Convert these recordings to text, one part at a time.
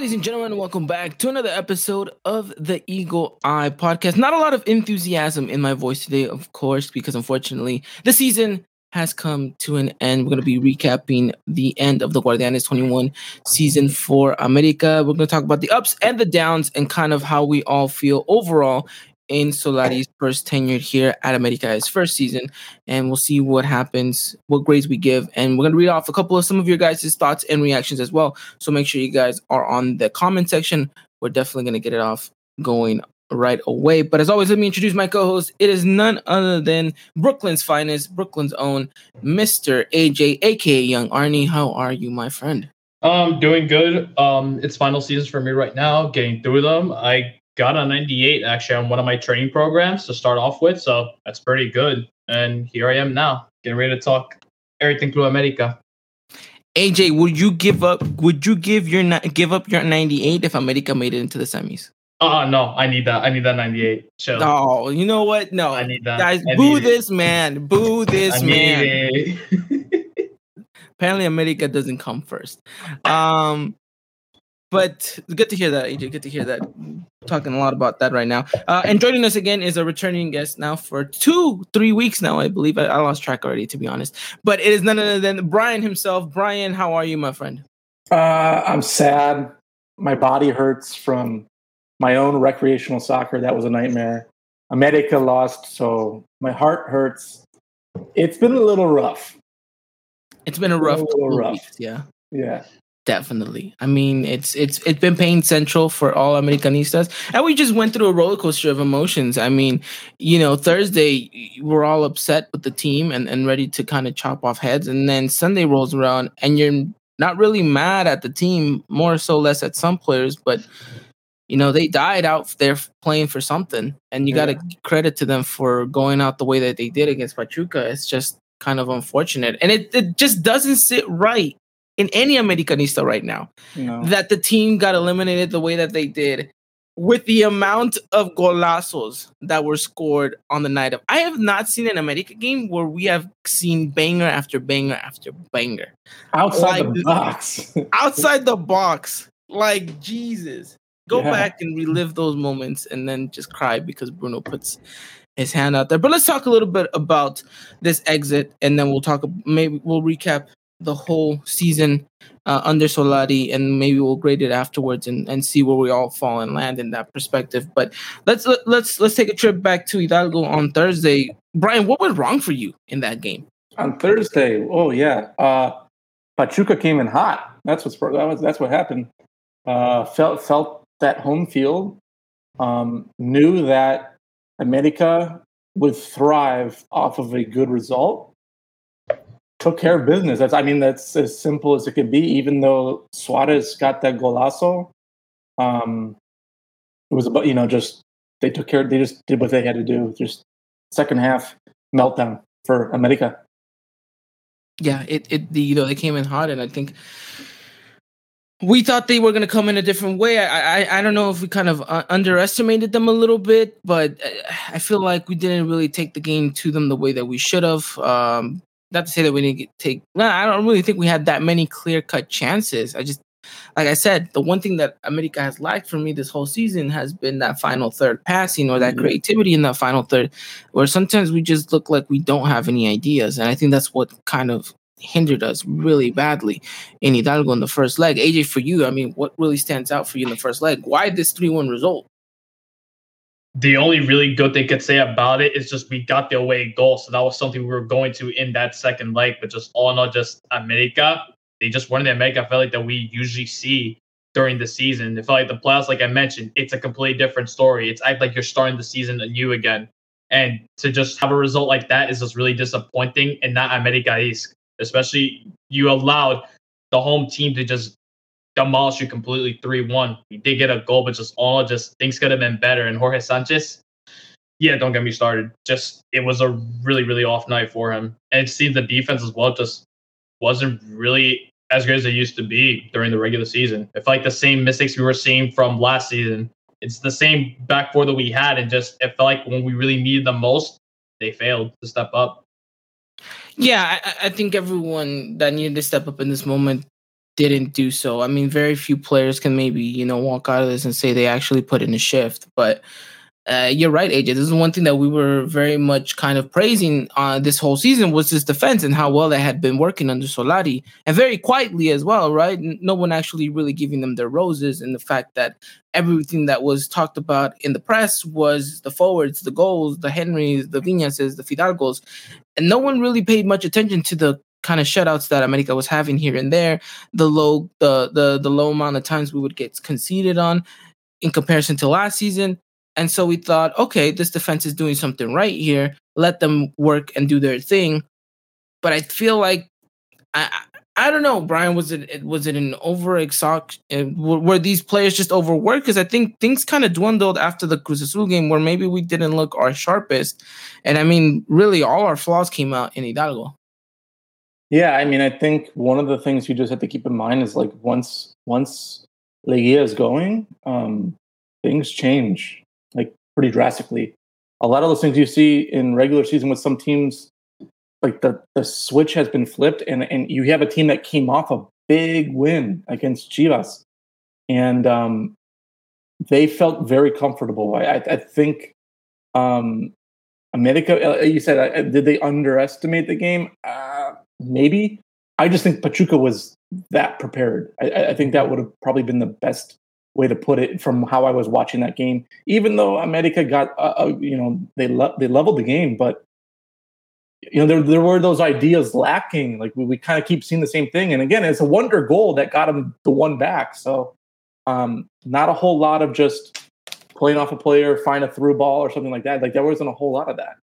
ladies and gentlemen. Welcome back to another episode of the Eagle Eye podcast. Not a lot of enthusiasm in my voice today, of course, because unfortunately the season has come to an end. We're going to be recapping the end of the Guardianes 21 season for America. We're going to talk about the ups and the downs and kind of how we all feel overall in Solari's first tenure here at America, his first season, and we'll see what happens, what grades we give, and we're gonna read off a couple of some of your guys' thoughts and reactions as well. So make sure you guys are on the comment section. We're definitely gonna get it off going right away. But as always, let me introduce my co-host. It is none other than Brooklyn's finest, Brooklyn's own Mr. AJ, aka Young Arnie. How are you, my friend? Um, doing good. Um, it's final season for me right now. Getting through them. I got a 98 actually on one of my training programs to start off with, so that's pretty good. And here I am now, getting ready to talk everything through America. AJ, would you give up? Would you give your give up your 98 if America made it into the semis? Uh, no, I need that. I need that 98. Chill. No, you know what? No, I need that. guys, I boo it. this man. Boo this I man. Apparently, America doesn't come first. Um, but good to hear that, AJ. Good to hear that. Talking a lot about that right now. Uh, and joining us again is a returning guest now for two, three weeks now, I believe. I, I lost track already, to be honest. But it is none other than Brian himself. Brian, how are you, my friend? Uh, I'm sad. My body hurts from my own recreational soccer. That was a nightmare. America lost, so my heart hurts. It's been a little rough. It's been a rough, A little rough. weeks, yeah. Yeah. Definitely. I mean, it's it's it's been pain central for all Americanistas, and we just went through a roller coaster of emotions. I mean, you know, Thursday we're all upset with the team and and ready to kind of chop off heads, and then Sunday rolls around and you're not really mad at the team, more so less at some players, but you know they died out there playing for something, and you got to credit to them for going out the way that they did against Pachuca. It's just kind of unfortunate, and it it just doesn't sit right in any Americanista right now No. that the team got eliminated the way that they did with the amount of golazos that were scored on the night of. I have not seen an America game where we have seen banger after banger after banger Outside Like- the box. outside the box. Like Jesus, go Yeah. back and relive those moments, and then just cry because Bruno puts his hand out there. But let's talk a little bit about this exit, and then we'll talk. Maybe we'll recap the whole season uh, under Solari, and maybe we'll grade it afterwards and, and see where we all fall and land in that perspective. But let's let, let's let's take a trip back to Hidalgo on Thursday. Brian, what went wrong for you in that game? On Thursday, oh yeah. Uh Pachuca came in hot. That's what's that was that's what happened. Uh felt felt that home field. Um knew that America would thrive off of a good result. Took care of business. That's I mean that's as simple as it could be, even though Suarez got that golazo. Um it was about you know just they took care they just did what they had to do. Just second half meltdown for America. yeah, it it the, you know they came in hot, and I think we thought they were going to come in a different way. I, I I don't know if we kind of uh, underestimated them a little bit, but uh, I feel like we didn't really take the game to them the way that we should have. Um, not to say that we didn't get, take. No, I don't really think we had that many clear cut chances. I just, like I said, the one thing that America has lacked for me this whole season has been that final third passing or that Mhm. creativity in that final third, where sometimes we just look like we don't have any ideas, and I think that's what kind of hindered us really badly in Hidalgo in the first leg. AJ, for you, I mean, what really stands out for you in the first leg? Why this 3 1 result? The only really good thing could say about it is just we got the away goal. So that was something we were going to in that second leg. But just all in all, just America, they just weren't the America felt like that we usually see during the season. It felt like the playoffs, like I mentioned, it's a completely different story. It's act like you're starting the season anew again. And to just have a result like that is just really disappointing and not America-esque. Especially you allowed the home team to just demolish you completely 3-1. We did get a goal, but just all just things could have been better. And Jorge Sanchez, yeah, don't get me started. Just it was a really, really off night for him. And it seems the defense as well just wasn't really as good as it used to be during the regular season. Felt like the same mistakes we were seeing from last season. It's the same back four that we had, and just it felt like when we really needed them most, they failed to step up. Yeah, I, I think everyone that needed to step up in this moment didn't do so. I mean, very few players can maybe, you know, walk out of this and say they actually put in a shift. But uh, you're right, AJ. This is one thing that we were very much kind of praising uh, this whole season was this defense and how well they had been working under Solari and very quietly as well, right? No one actually really giving them their roses, and the fact that everything that was talked about in the press was the forwards, the goals, the Henrys, the Viñases, the Fidalgos, and no one really paid much attention to the kind of shutouts that America was having here and there, the low the the the low amount of times we would get conceded on in comparison to last season. And so we thought, okay, this defense is doing something right here. Let them work and do their thing. But I feel like I I don't know, Brian. Was it was it an over? Uh, were these players just overworked? Because I think things kind of dwindled after the Cruz Azul game, where maybe we didn't look our sharpest. And I mean, really, all our flaws came out in Hidalgo. Yeah, I mean, I think one of the things you just have to keep in mind is like once once Liguilla is going, um, things change like pretty drastically. A lot of those things you see in regular season with some teams, like the the switch has been flipped, and and you have a team that came off a big win against Chivas, and um, they felt very comfortable. I, I, I think um, America. Uh, you said, uh, did they underestimate the game? Uh, maybe. I just think Pachuca was that prepared. I, I think that would have probably been the best way to put it from how I was watching that game. Even though America got, uh, uh, you know, they le- they leveled the game, but you know there there were those ideas lacking. Like we, we kind of keep seeing the same thing. And again, it's a wonder goal that got him the one back. So um, not a whole lot of just playing off a player, find a through ball or something like that. Like there wasn't a whole lot of that.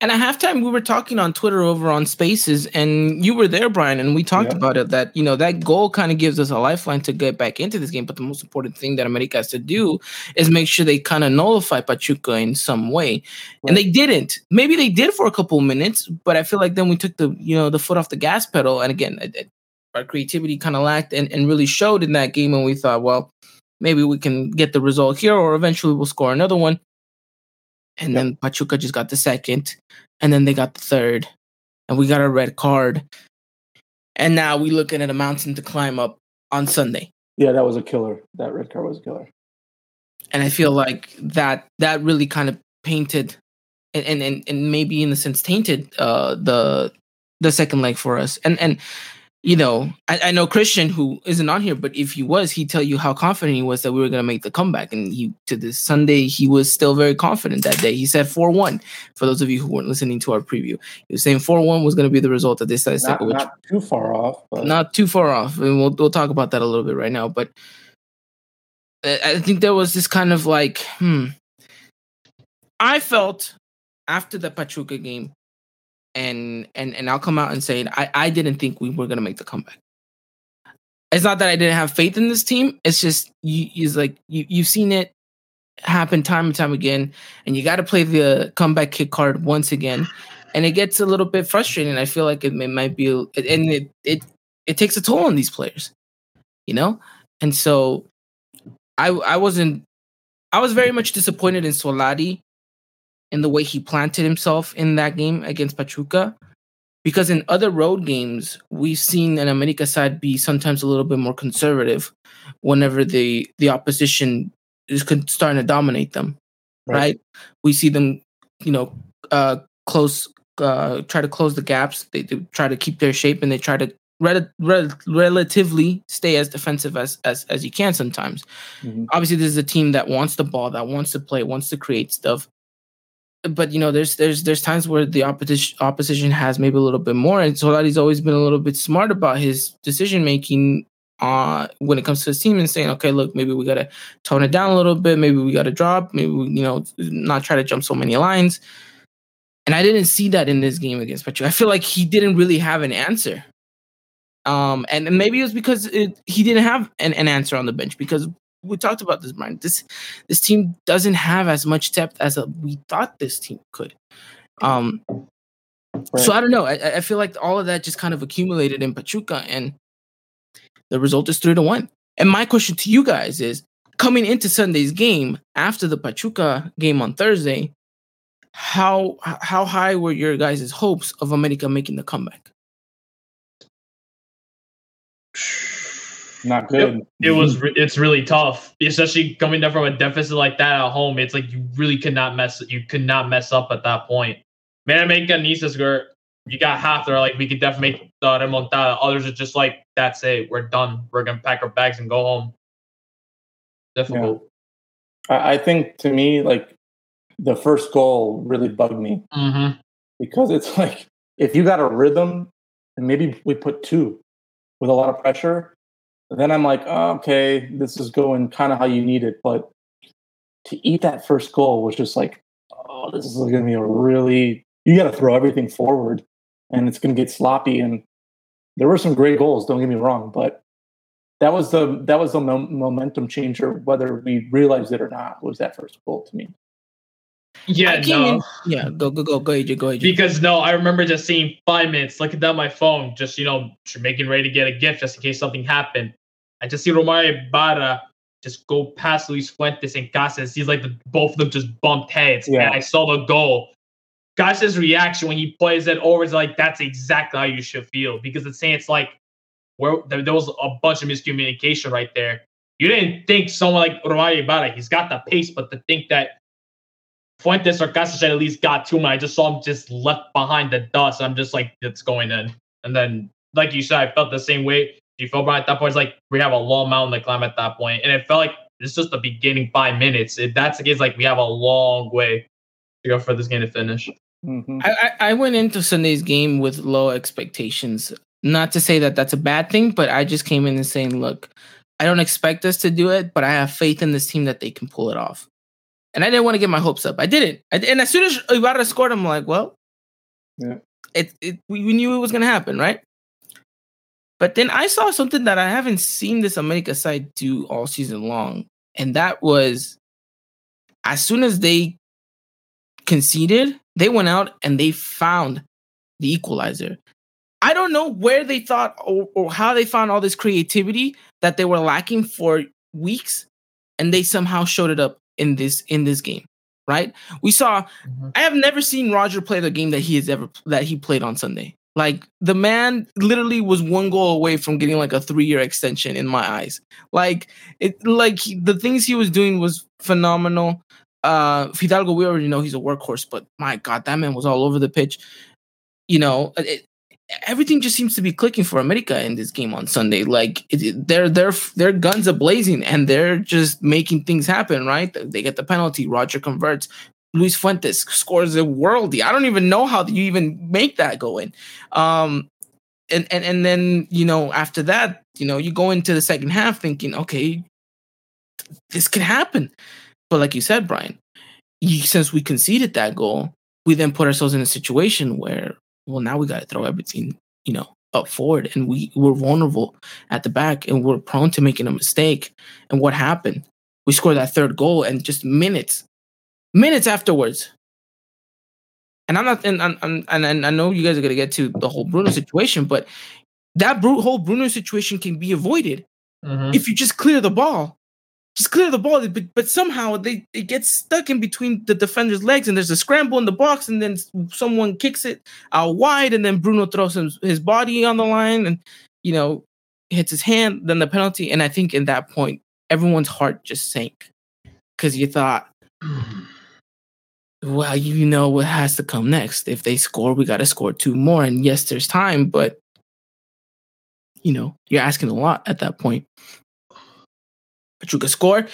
And at halftime, we were talking on Twitter over on Spaces, and you were there, Brian, and we talked yeah. about it. That you know that goal kind of gives us a lifeline to get back into this game. But the most important thing that America has to do is make sure they kind of nullify Pachuca in some way, right. and they didn't. Maybe they did for a couple minutes, but I feel like then we took the you know the foot off the gas pedal, and again, it, it, our creativity kind of lacked and, and really showed in that game. And we thought, well, maybe we can get the result here, or eventually we'll score another one and yep. then Pachuca just got the second, and then they got the third, and we got a red card, and now we're looking at a mountain to climb up on Sunday. Yeah, that was a killer. That red card was a killer. And I feel like that that really kind of painted, and and and maybe in a sense tainted uh, the the second leg for us. And and you know, I, I, know Christian who isn't on here, but if he was, he'd tell you how confident he was that we were going to make the comeback. And he to this Sunday, he was still very confident that day. He said four one. For those of you who weren't listening to our preview, he was saying four one was going to be the result of this not, which, not too far off, but. not too far off. And we'll we'll talk about that a little bit right now. But I think there was this kind of like, hmm. I felt after the Pachuca game and and and I'll come out and say I I didn't think we were gonna make the comeback. It's not that I didn't have faith in this team. It's just you is like you you've seen it happen time and time again, and you got to play the comeback kick card once again, and it gets a little bit frustrating. I feel like it, it might be, and it it it takes a toll on these players, you know. And so, I I wasn't I was very much disappointed in Solari in the way he planted himself in that game against Pachuca. Because in other road games, we've seen an America side be sometimes a little bit more conservative whenever the the opposition is starting to dominate them. Right? right? We see them, you know, uh, close, uh, try to close the gaps. They, they try to keep their shape and they try to rel- rel- relatively stay as defensive as as as you can sometimes. Mm-hmm. Obviously, this is a team that wants the ball, that wants to play, wants to create stuff but you know, there's there's there's times where the opposition opposition has maybe a little bit more, and Solari's always been a little bit smart about his decision making uh when it comes to his team and saying, okay, look, maybe we gotta tone it down a little bit, maybe we gotta drop, maybe we, you know, not try to jump so many lines. And I didn't see that in this game against Petro. I feel like he didn't really have an answer. Um, and maybe it was because it, he didn't have an, an answer on the bench because we talked about this, Brian. This this team doesn't have as much depth as we thought this team could. Um, right. so I don't know. I, I feel like all of that just kind of accumulated in Pachuca, and the result is three to one. And my question to you guys is: coming into Sunday's game after the Pachuca game on Thursday, how how high were your guys' hopes of America making the comeback? Not good. It, it was. It's really tough, especially coming down from a deficit like that at home. It's like you really could not mess. You could not mess up at that point. Man, America needs to score. You got half. They're like, we could definitely make the remontada. Others are just like, that's it. We're done. We're gonna pack our bags and go home. Difficult. Yeah. I think to me, like the first goal really bugged me mm-hmm. because it's like if you got a rhythm and maybe we put two with a lot of pressure, then I'm like, oh, okay, this is going kind of how you need it. But to eat that first goal was just like, oh, this is going to be a really, you got to throw everything forward and it's going to get sloppy. And there were some great goals, don't get me wrong, but that was the that was the momentum changer, whether we realized it or not. Was that first goal to me? Yeah, no. In, yeah, go go go go AJ, go AJ. Because no, I remember just seeing five minutes, looking down my phone, just you know, making ready to get a gift just in case something happened. I just see Romario Ibarra just go past Luis Fuentes and Cáceres. He's like the, both of them just bumped heads, yeah. and I saw the goal. Cáceres' reaction when he plays it over is like that's exactly how you should feel because it's saying it's like where there, there was a bunch of miscommunication right there. You didn't think someone like Romario Ibarra, he's got the pace, but to think that Fuentes or Cáceres at least got to him. I just saw him just left behind the dust. I'm just like, it's going in. And then, like you said, I felt the same way. You felt Brian at that point. It's like we have a long mountain to climb at that point, and it felt like it's just the beginning five minutes. If that's the case, like we have a long way to go for this game to finish. Mm-hmm. I, I went into Sunday's game with low expectations. Not to say that that's a bad thing, but I just came in and saying, look, I don't expect us to do it, but I have faith in this team that they can pull it off and I didn't want to get my hopes up. I didn't. I, and as soon as Ibarra scored, I'm like, well, yeah. it, it we, we knew it was gonna happen, right? But then I saw something that I haven't seen this America side do all season long, and that was as soon as they conceded, they went out and they found the equalizer. I don't know where they thought or, or how they found all this creativity that they were lacking for weeks, and they somehow showed it up in this in this game right? We saw mm-hmm. i have never seen roger play the game that he has ever that he played on sunday. Like the man literally was one goal away from getting like a three year extension in my eyes. Like it like the things he was doing was phenomenal. Uh fidalgo we already know he's a workhorse but my god that man was all over the pitch. You know it, everything just seems to be clicking for America in this game on Sunday. Like they're they're their guns are blazing and they're just making things happen. Right? They get the penalty. Roger converts. Luis Fuentes scores a worldy. I don't even know how you even make that go in. Um, and and and then you know after that, you know you go into the second half thinking, okay, this can happen. But like you said, Brian, you, since we conceded that goal, we then put ourselves in a situation where well, now we got to throw everything, you know, up forward, and we we're vulnerable at the back, and we're prone to making a mistake. And what happened? We scored that third goal, and just minutes, minutes afterwards. And I'm not, and and, and I know you guys are gonna get to the whole Bruno situation, but that whole Bruno situation can be avoided mm-hmm. if you just clear the ball just clear the ball. But, but somehow they it gets stuck in between the defender's legs, and there's a scramble in the box, and then someone kicks it out wide, and then Bruno throws his, his body on the line, and you know hits his hand. Then the penalty, and I think in that point, everyone's heart just sank because you thought. Well, you know what has to come next. If they score, we got to score two more. And yes, there's time, but you know, you're asking a lot at that point. Pachuca score.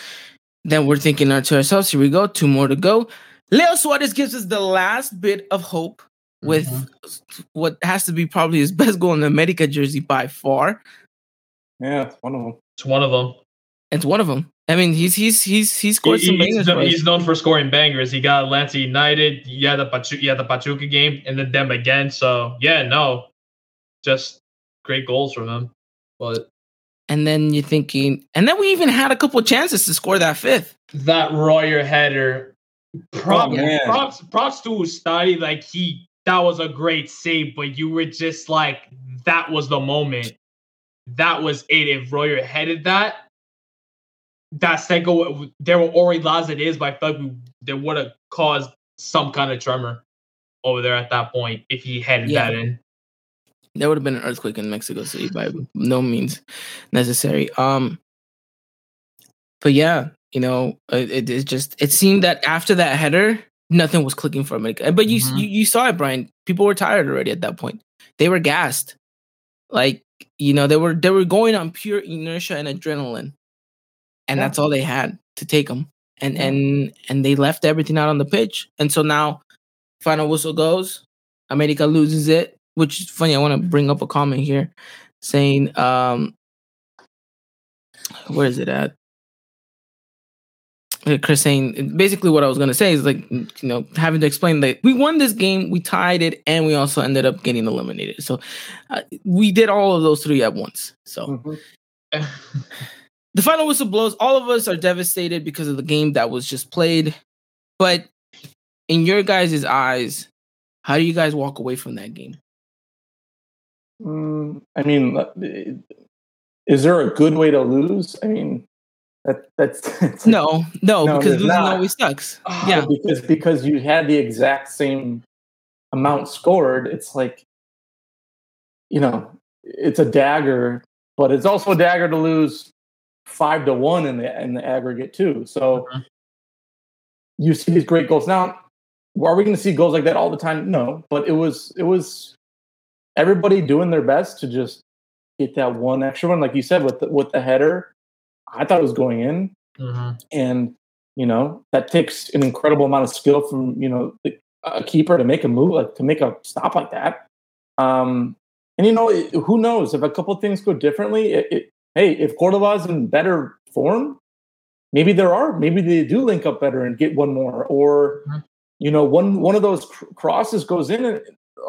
Then we're thinking to ourselves, here we go, two more to go. Leo Suarez gives us the last bit of hope with mm-hmm. what has to be probably his best goal in the America jersey by far. Yeah, it's one of them. It's one of them. It's one of them. I mean, he's he's he's he's scored he, some bangers. He's, he's known for scoring bangers. He got Atlanta United. Yeah, the Pachuca, yeah, the Pachuca game, and then them again. So yeah, no, just great goals from him. But And then you're thinking, and then we even had a couple chances to score that fifth. That Roger header. Props, Oh, man. props, props to Ustari. Like he, that was a great save, but you were just like, that was the moment. That was it. If Roger headed that, that second, there were already lost it is, but I feel like we, they would have caused some kind of tremor over there at that point if he headed Yeah. that in. There would have been an earthquake in Mexico City by no means necessary. Um, but yeah, you know, it, it it just it seemed that after that header, nothing was clicking for America. But you, Mhm. you you saw it, Brian. People were tired already at that point. They were gassed. Like you know, they were they were going on pure inertia and adrenaline, and Yeah. that's all they had to take them. And Yeah. and and they left everything out on the pitch. And so now, final whistle goes. America loses it, which is funny. I want to bring up a comment here saying, um, where is it at? Chris saying basically what I was gonna say is like you know having to explain that we won this game, we tied it, and we also ended up getting eliminated. So uh, we did all of those three at once. So Mhm. the final whistle blows. All of us are devastated because of the game that was just played. But in your guys' eyes, how do you guys walk away from that game? Mm, I mean, uh, is there a good way to lose? I mean, that that's it's like- No, no, No, because losing not. always sucks. Ah, yeah, because because you had the exact same amount scored. It's like, you know, it's a dagger, but it's also a dagger to lose five to one in the in the aggregate too. So Mhm. you see these great goals. Now, are we going to see goals like that all the time? No, but it was it was everybody doing their best to just get that one extra one, like you said with the, with the header. I thought it was going in mhm. and you know that takes an incredible amount of skill from you know the- a keeper to make a move like to make a stop like that um and you know it, who knows if a couple things go differently it, it, hey if cordova's in better form maybe there are maybe they do link up better and get one more or Mhm. you know one one of those cr- crosses goes in and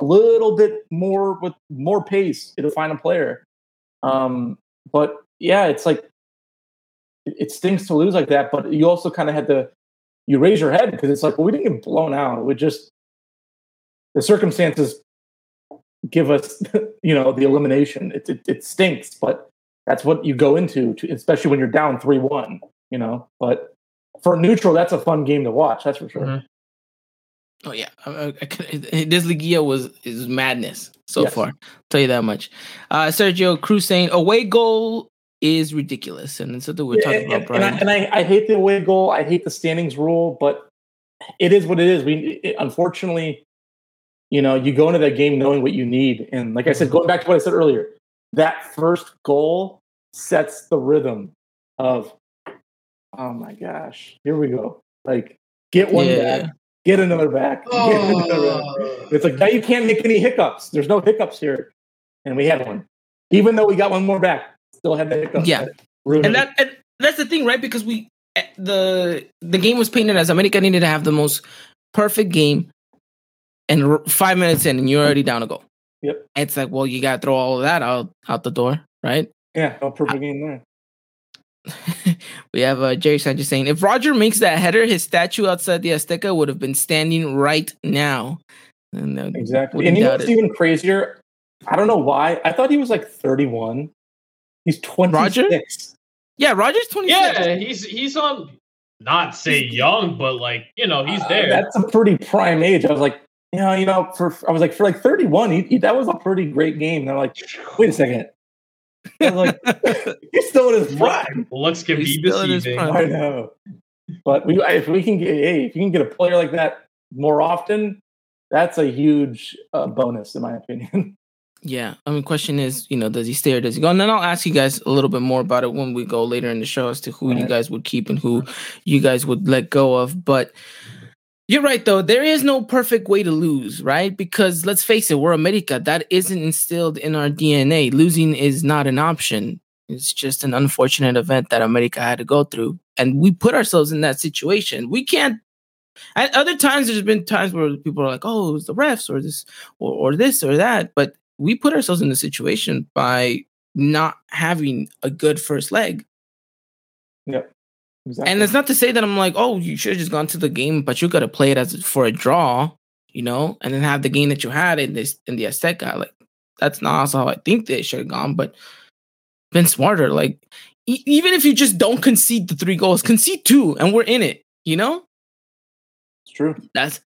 a little bit more with more pace to find a player um but yeah it's like it, it stings to lose like that, but you also kind of had to you raise your head because it's like, well, we didn't get blown out. We just the circumstances give us, you know, the elimination. It it, it stinks, but that's what you go into, to, especially when you're down three one. You know, but for neutral, that's a fun game to watch. That's for sure. Mhm. Oh yeah, I, I, I this Liguilla was is madness so Yes. far. tell you that much. Uh, Sergio Cruz saying away goal is ridiculous, and it's something we're talking and, about, and I, and I, I hate the away goal. I hate the standings rule, but it is what it is. We it, unfortunately, you know, you go into that game knowing what you need, and like I said, going back to what I said earlier, that first goal sets the rhythm of, oh my gosh, here we go. Like get one Yeah. back, get another back, get another back. It's like now you can't make any hiccups. There's no hiccups here, and we had one, even though we got one more back. Still had the hiccups. Yeah. Ruined and that and that's the thing, right? Because we eh, the the game was painted as America needed to have the most perfect game, and r- five minutes in, and you're already down a goal. Yep. It's like, well, you got to throw all of that out out the door, right? Yeah, no perfect game there. we have uh, Jerry Sanchez saying, if Roger makes that header, his statue outside the Azteca would have been standing right now. And, uh, Exactly. wouldn't And you know what's it. even crazier? I don't know why. I thought he was like 31. He's 26. Yeah, Roger's 26. Yeah, he's he's on. Not say young, but like you know, he's Uh, there. that's a pretty prime age. I was like, you know, you know, for I was like, for like 31, he, he- that was a pretty great game. And I'm like, wait a second. I like, he's still in his prime. Looks can He's be still in his deceiving. prime. I know. But we, if we can get, hey, if you can get a player like that more often, that's a huge uh, bonus, in my opinion. Yeah, I mean, question is, you know, does he stay or does he go? And then I'll ask you guys a little bit more about it when we go later in the show as to who you guys would keep and who you guys would let go of. But you're right, though. There is no perfect way to lose, right? Because let's face it, we're America. That isn't instilled in our DNA. Losing is not an option. It's just an unfortunate event that America had to go through. And we put ourselves in that situation. We can't. At other times, there's been times where people are like, "Oh, it was the refs or this or, or this or that," but we put ourselves in the situation by not having a good first leg. Yep. Exactly. And it's not to say that I'm like, oh, you should have just gone to the game, but you got to play it as for a draw, you know, and then have the game that you had in this in the Azteca. Like that's not also how I think they should have gone, but been smarter. Like e- even if you just don't concede the three goals, concede two, and we're in it. You know, it's true. That's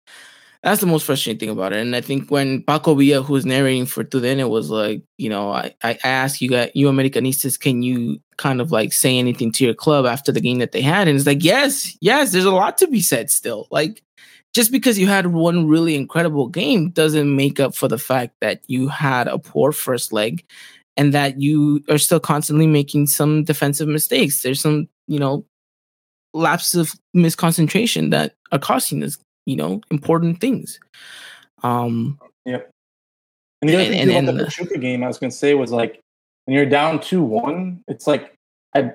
that's the most frustrating thing about it. And I think when Paco Villa, who was narrating for TUDN, was like, you know, I, I asked you guys, you Americanistas, can you kind of like say anything to your club after the game that they had? And it's like, yes, yes, there's a lot to be said still. Like, just because you had one really incredible game doesn't make up for the fact that you had a poor first leg and that you are still constantly making some defensive mistakes. There's some, you know, lapses of misconcentration that are costing us you know important things. Um, yep. And the other thing and, about the Pachuca game, I was going to say was like when you're down two one, it's like I,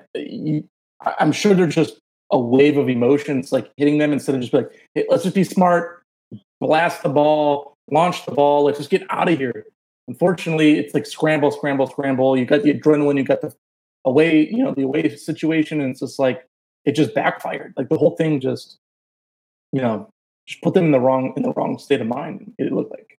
I'm sure there's just a wave of emotions like hitting them instead of just be like hey, let's just be smart, blast the ball, launch the ball, let's just get out of here. Unfortunately, it's like scramble, scramble, scramble. You got the adrenaline, you got the away, you know, the away situation, and it's just like it just backfired. Like the whole thing just, you know, just put them in the wrong in the wrong state of mind. It looked like.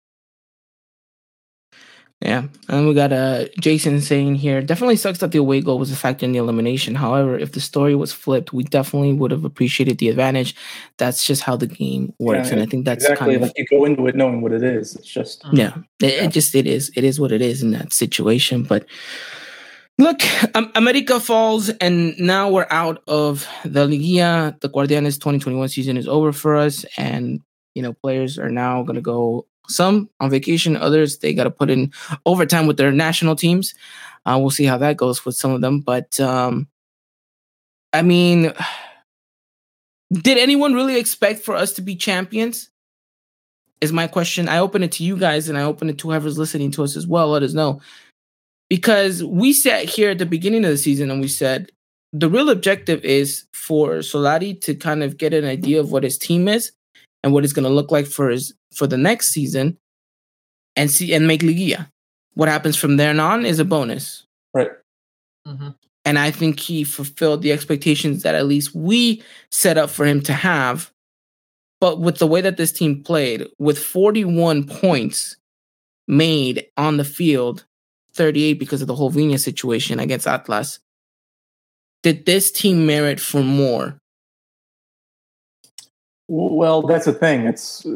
Yeah, and we got uh, Jason saying here, definitely sucks that the away goal was a factor in the elimination. However, if the story was flipped, we definitely would have appreciated the advantage. That's just how the game works, yeah, and I think that's exactly kind like you go into it knowing what it is. It's just yeah, it, it just it is it is what it is in that situation. But Look, um, America falls, and now we're out of the Liguilla. The Guardianes 2021 season is over for us, and you know players are now going to go some on vacation, others they got to put in overtime with their national teams. Uh, we'll see how that goes with some of them, but um, I mean, did anyone really expect for us to be champions? Is my question. I open it to you guys, and I open it to whoever's listening to us as well. Let us know because we sat here at the beginning of the season and we said the real objective is for Solari to kind of get an idea of what his team is and what it's going to look like for his for the next season and see and make Liguilla. What happens from there on is a bonus. Right. Mm-hmm. And I think he fulfilled the expectations that at least we set up for him to have. But with the way that this team played, with 41 points made on the field 38 because of the whole Viña situation against Atlas. Did this team merit for more? Well, that's the thing. It's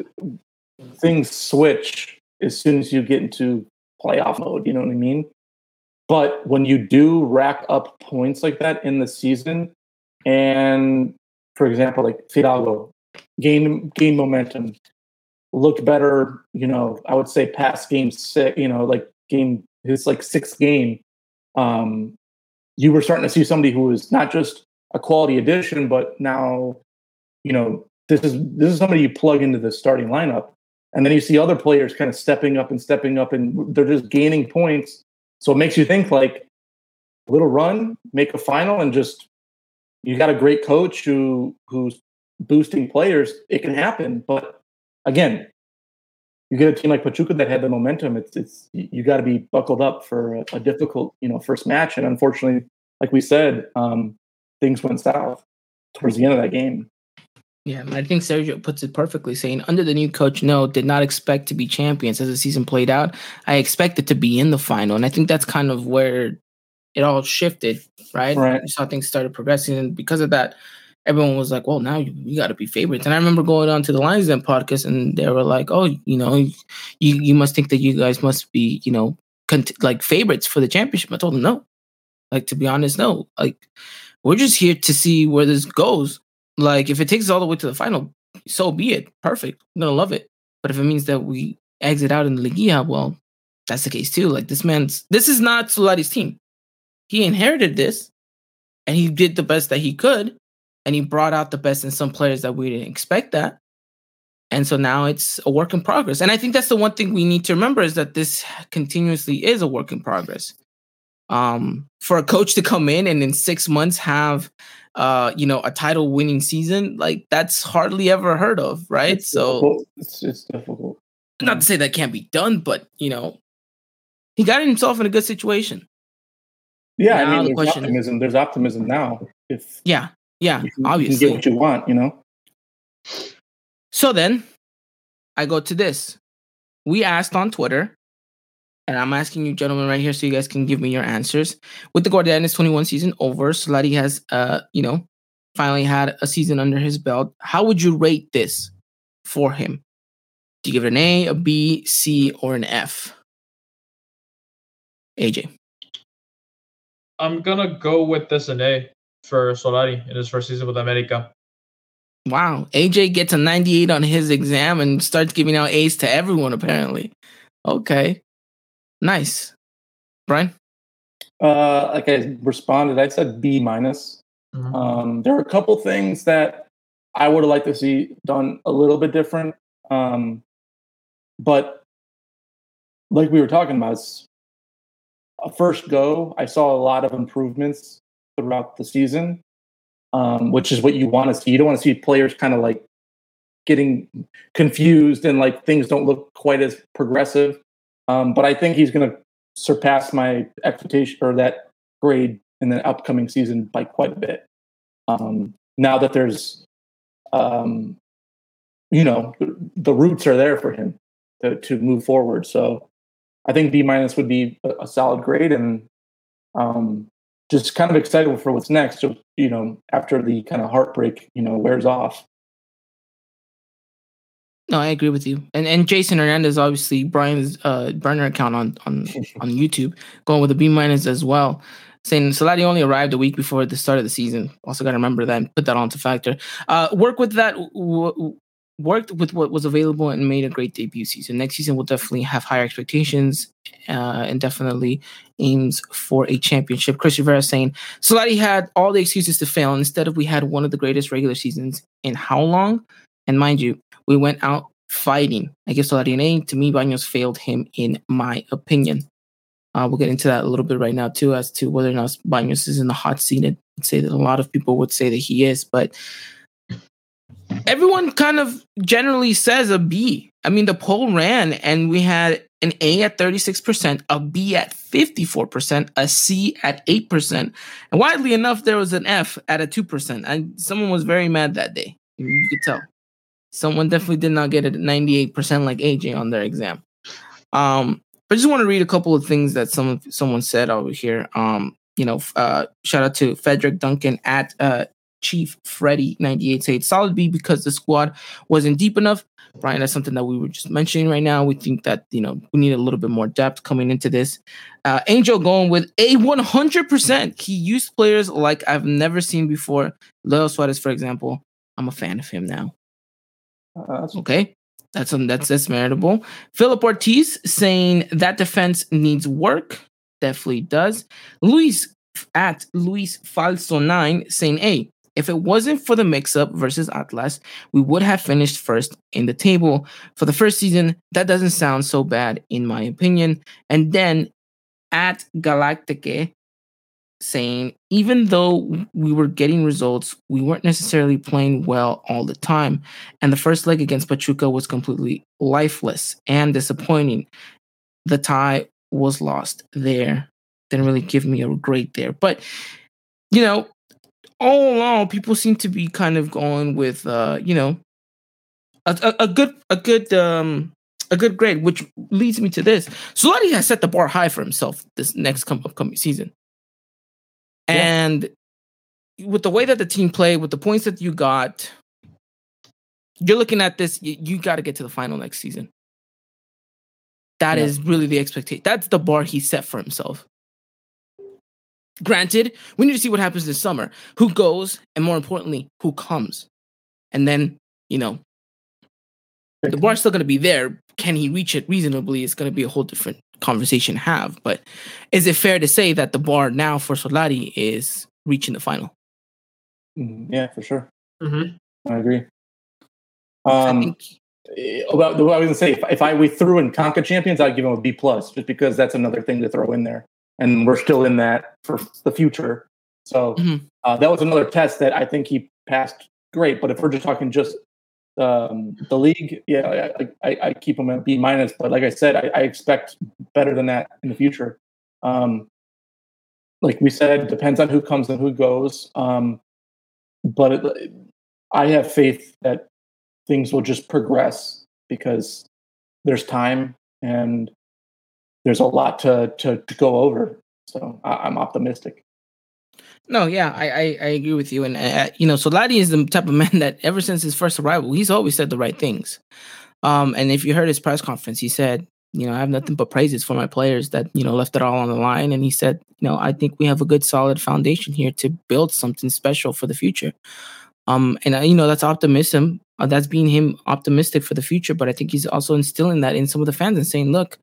things switch as soon as you get into playoff mode. You know what I mean? But when you do rack up points like that in the season, and for example, like Fidalgo gain gain momentum, looked better. You know, I would say past game six. You know, like game his like sixth game, um, you were starting to see somebody who was not just a quality addition, but now, you know, this is this is somebody you plug into the starting lineup, and then you see other players kind of stepping up and stepping up, and they're just gaining points. So it makes you think like a little run, make a final, and just you got a great coach who who's boosting players. It can happen, but again, you get a team like Pachuca that had the momentum. It's it's you got to be buckled up for a, a, difficult you know first match, and unfortunately, like we said, um, things went south towards the end of that game. Yeah, I think Sergio puts it perfectly, saying under the new coach, no, did not expect to be champions as the season played out. I expected to be in the final, and I think that's kind of where it all shifted, right? Right. You saw things started progressing, and because of that, everyone was like, "Well, now you, you got to be favorites." And I remember going on to the Lions Den podcast, and they were like, "Oh, you know, you you must think that you guys must be, you know, cont- like favorites for the championship." I told them no. Like to be honest, no. Like we're just here to see where this goes. Like if it takes us all the way to the final, so be it. Perfect. I'm gonna love it. But if it means that we exit out in the Liguilla, well, that's the case too. Like this man's this is not Solari's team. He inherited this and he did the best that he could and he brought out the best in some players that we didn't expect that. And so now it's a work in progress. And I think that's the one thing we need to remember is that this continuously is a work in progress. Um, for a coach to come in and in six months have uh, you know, a title winning season, like that's hardly ever heard of, right? It's so it's, it's difficult. Not to say that can't be done, but you know, he got himself in a good situation. Yeah, Now I the mean, there's question is- optimism. There's optimism now. If Yeah, yeah, you can, you obviously. get what you want, you know. So then I go to this. We asked on Twitter, and I'm asking you gentlemen right here so you guys can give me your answers. With the Guardianes 21 season over, Solari has uh, you know, finally had a season under his belt. How would you rate this for him? Do you give it an A, a B, C, or an F? AJ. I'm gonna go with this an A for Solari in his first season with America. Wow. AJ gets a 98 on his exam and starts giving out A's to everyone, apparently. Okay. Nice. Brian? Uh, like I responded, I said B minus. Mhm. Um, there are a couple things that I would have liked to see done a little bit different. Um, but like we were talking about, it's a first go. I saw a lot of improvements throughout the season, um, which is what you want to see. You don't want to see players kind of like getting confused and like things don't look quite as progressive. Um, but I think he's going to surpass my expectation or that grade in the upcoming season by quite a bit. Um, now that there's, um, you know, the, roots are there for him to, to move forward. So I think B minus would be a, solid grade and um, just kind of excited for what's next. You know, after the kind of heartbreak, you know, wears off. No, I agree with you. And and Jason Hernandez, obviously Brian's uh, burner account on on on YouTube, going with a B minus as well, saying Solari only arrived a week before the start of the season. Also, got to remember that and put that onto factor. Uh, work with that. W- w- worked with what was available and made a great debut season. Next season will definitely have higher expectations uh, and definitely aims for a championship. Chris Rivera saying Solari had all the excuses to fail. and Instead of we had one of the greatest regular seasons in how long? And mind you, we went out fighting. I guess Solari an A. To me, Baños failed him in my opinion. Uh, we'll get into that a little bit right now too, as to whether or not Baños is in the hot seat. I'd say that a lot of people would say that he is, but everyone kind of generally says a B. I mean, the poll ran and we had an A at 36%, a B at 54%, a C at 8%. And widely enough, there was an F at a 2%. And someone was very mad that day. You could tell. Someone definitely did not get a 98% like AJ on their exam. Um, but I just want to read a couple of things that some someone said over here. Um, you know, uh, shout out to Frederick Duncan at uh, Chief Freddy 98 said solid B because the squad wasn't deep enough. Brian, that's something that we were just mentioning right now. We think that you know we need a little bit more depth coming into this. Uh, Angel going with a 100%. He used players like I've never seen before. Leo Suarez, for example. I'm a fan of him now. That's Okay. That's that's that's meritable. Philip Ortiz saying that defense needs work. Definitely does. Luis at Luis Falso 9 saying, Hey, if it wasn't for the mix up versus Atlas, we would have finished first in the table. For the first season, that doesn't sound so bad, in my opinion. And then at Galactique saying, even though we were getting results, we weren't necessarily playing well all the time. And the first leg against Pachuca was completely lifeless and disappointing. The tie was lost there. Didn't really give me a grade there. But, you know, all in all, people seem to be kind of going with, uh, you know, a, a, a good, a good, um, a good grade, which leads me to this. Solari has set the bar high for himself this next come, upcoming season. Yeah. And with the way that the team played, with the points that you got, you're looking at this, you, you got to get to the final next season. That Yeah. is really the expectation. That's the bar he set for himself. Granted, we need to see what happens this summer. Who goes, and more importantly, who comes. And then, you know, the bar's still going to be there. Can he reach it reasonably? It's going to be a whole different conversation have. But is it fair to say that the bar now for Solari is reaching the final? Mm, yeah, for sure. Mhm. I agree. I Um, think eh, about what I was gonna say, if, if I we threw in Conca champions, I'd give them a B plus, just because that's another thing to throw in there, and we're still in that for the future. So Mhm. uh, that was another test that I think he passed great. But if we're just talking just um, the league, yeah, I, I, I keep them at B minus. But like I said, I, I expect better than that in the future. Um, like we said, depends on who comes and who goes. Um, but it, I have faith that things will just progress because there's time and there's a lot to to, to go over. So I, am optimistic. No, yeah, I, I, I agree with you, and uh, you know, Solari is the type of man that ever since his first arrival, he's always said the right things. Um, and if you heard his press conference, he said, you know, I have nothing but praises for my players that you know left it all on the line, and he said, you know, I think we have a good, solid foundation here to build something special for the future. Um, and uh, you know, that's optimism. Uh, that's being him optimistic for the future. But I think he's also instilling that in some of the fans and saying, look,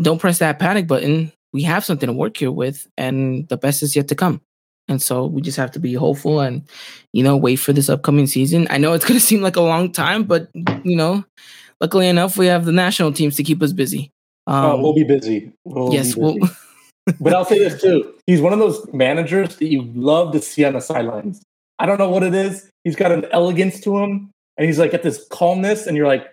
don't press that panic button. We have something to work here with, and the best is yet to come. And so we just have to be hopeful and, you know, wait for this upcoming season. I know it's going to seem like a long time, but, you know, luckily enough, we have the national teams to keep us busy. Um, oh, we'll be busy. We'll yes, be busy. we'll. but I'll say this too: he's one of those managers that you love to see on the sidelines. I don't know what it is. He's got an elegance to him, and he's like at this calmness, and you're like,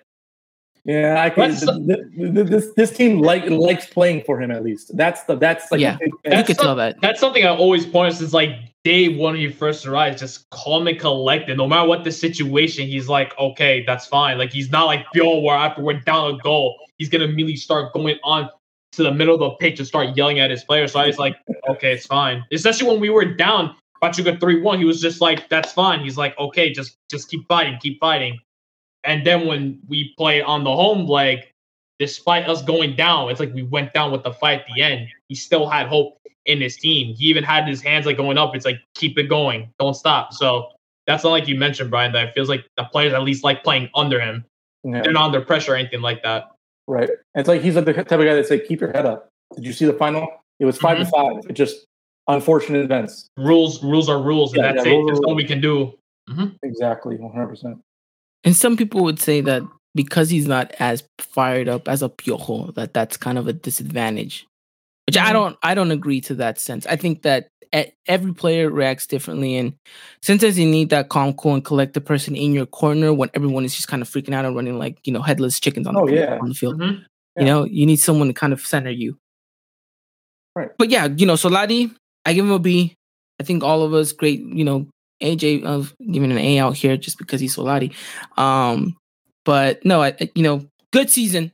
yeah, I can. This, this, this team like likes playing for him at least. That's the that's like yeah. You could tell that. That's something I always point since like day one when he first arrived. Just calm and collected. No matter what the situation, he's like, okay, that's fine. Like he's not like Bill where after we're down a goal, he's gonna immediately start going on to the middle of the pitch and start yelling at his players. So I was like, okay, it's fine. Especially when we were down Pachuca three one, he was just like, that's fine. He's like, okay, just just keep fighting, keep fighting. And then when we play on the home leg, despite us going down, it's like we went down with the fight at the end. He still had hope in his team. He even had his hands like going up. It's like keep it going, don't stop. So that's not like you mentioned, Brian. That it feels like the players at least like playing under him. Yeah. They're not under pressure or anything like that. Right. It's like he's like the type of guy that say, "Keep your head up." Did you see the final? It was 5 mm-hmm. to five. It just unfortunate events. Rules, rules are rules, and that's yeah, it. That's all we can do. Mm-hmm. Exactly, one hundred percent. And some people would say that because he's not as fired up as a Piojo, that that's kind of a disadvantage. Which mm-hmm. I don't, I don't agree to that sense. I think that every player reacts differently, and sometimes you need that calm, cool, and collected person in your corner when everyone is just kind of freaking out and running like you know headless chickens on the, oh, yeah. on the field. Mm-hmm. Yeah. You know, you need someone to kind of center you. Right. But yeah, you know, Solari, I give him a B. I think all of us, great, you know, AJ of giving an A out here just because he's Solari. Um, but no, I, you know, good season,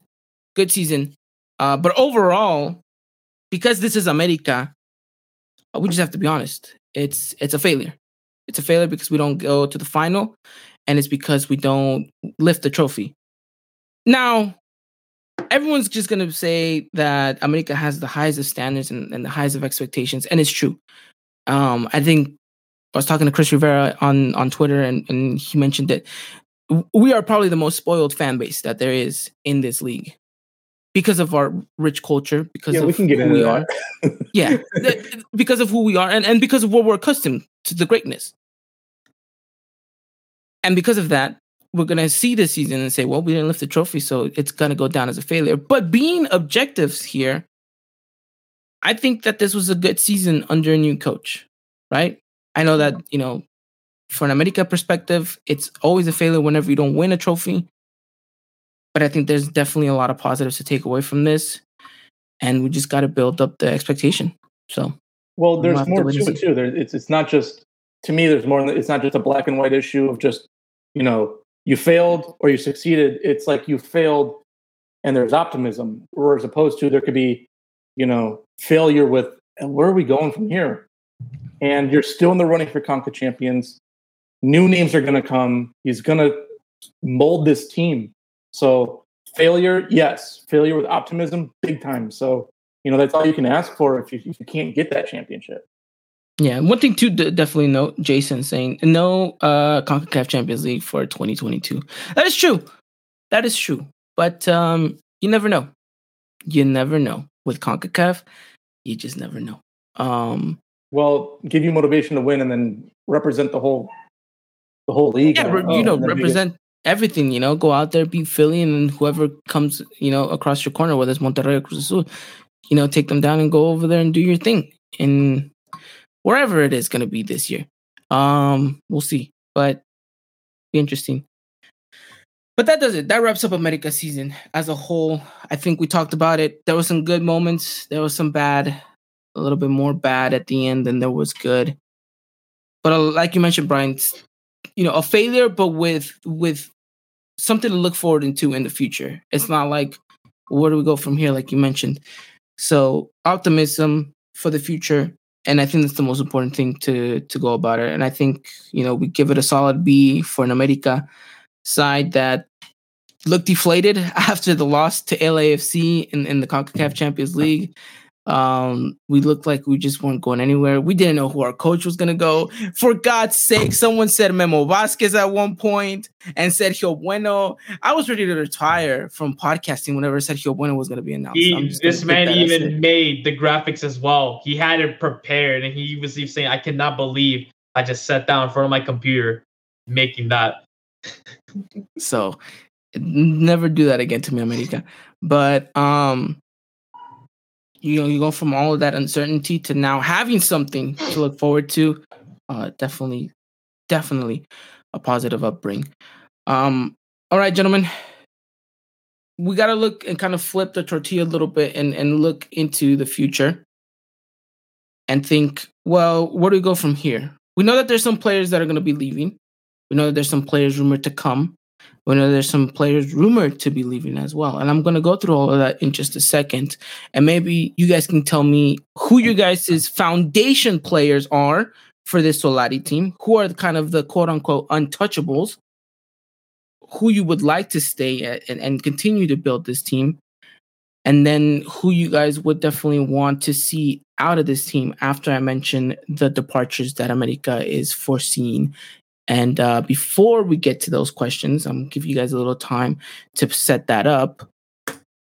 good season. Uh, but overall, because this is America, uh, we just have to be honest. It's it's a failure. It's a failure because we don't go to the final, and it's because we don't lift the trophy. Now, everyone's just gonna say that America has the highest of standards and, and the highest of expectations, and it's true. Um, I think I was talking to Chris Rivera on on Twitter, and, and he mentioned that we are probably the most spoiled fan base that there is in this league because of our rich culture. Because yeah, of we can get who we are. yeah, because of who we are, and and because of what we're accustomed to the greatness. And because of that, we're gonna see this season and say, well, we didn't lift the trophy, so it's gonna go down as a failure. But being objectives here, I think that this was a good season under a new coach, right? I know that, you know, from an America perspective, it's always a failure whenever you don't win a trophy. But I think there's definitely a lot of positives to take away from this. And we just got to build up the expectation. So, well, there's more to, to it too. There, it's it's not just to me. There's more. It's not just a black and white issue of just you know you failed or you succeeded. It's like you failed and there's optimism, or as opposed to there could be you know failure with and where are we going from here? And you're still in the running for Conca champions. New names are going to come. He's going to mold this team. So failure, yes, failure with optimism, big time. So you know that's all you can ask for if you, if you can't get that championship. Yeah, one thing to d- definitely note, Jason saying no uh CONCACAF Champions League for 2022. That is true. That is true. But um you never know. You never know. With CONCACAF, you just never know. Um well, give you motivation to win and then represent the whole the whole league. Yeah, you know, represent everything. You know, go out there, beat Philly, and whoever comes, you know, across your corner, whether it's Monterrey or Cruz Azul, you know, take them down and go over there and do your thing And wherever it is going to be this year. Um, we'll see, but be interesting. But that does it. That wraps up America season as a whole. I think we talked about it. There were some good moments. There was some bad. A little bit more bad at the end than there was good. But uh, like you mentioned, Brian, you know, a failure, but with with something to look forward into in the future. It's not like where do we go from here, like you mentioned. So optimism for the future, and I think that's the most important thing to to go about it. And I think you know we give it a solid B for an America side that looked deflated after the loss to LAFC in, in the CONCACAF Champions League. Um, we looked like we just weren't going anywhere. We didn't know who our coach was gonna go. For God's sake, someone said Memo Vasquez at one point and Sergio Bueno. I was ready to retire from podcasting whenever Sergio Bueno was gonna be announced. He, this man even made the graphics as well. He had it prepared, and he was even saying, "I cannot believe I just sat down in front of my computer making that." so, never do that again to me, America. But um you know you go from all of that uncertainty to now having something to look forward to uh definitely definitely a positive upbringing. Um all right gentlemen. We got to look and kind of flip the tortilla a little bit and and look into the future and think well where do we go from here? We know that there's some players that are going to be leaving. We know that there's some players rumored to come we know there's some players rumored to be leaving as well. And I'm going to go through all of that in just a second. And maybe you guys can tell me who your guys' foundation players are for this Solari team, who are kind of the quote unquote untouchables, who you would like to stay at and, and continue to build this team, and then who you guys would definitely want to see out of this team after I mention the departures that America is foreseeing and uh, before we get to those questions, I'm gonna give you guys a little time to set that up.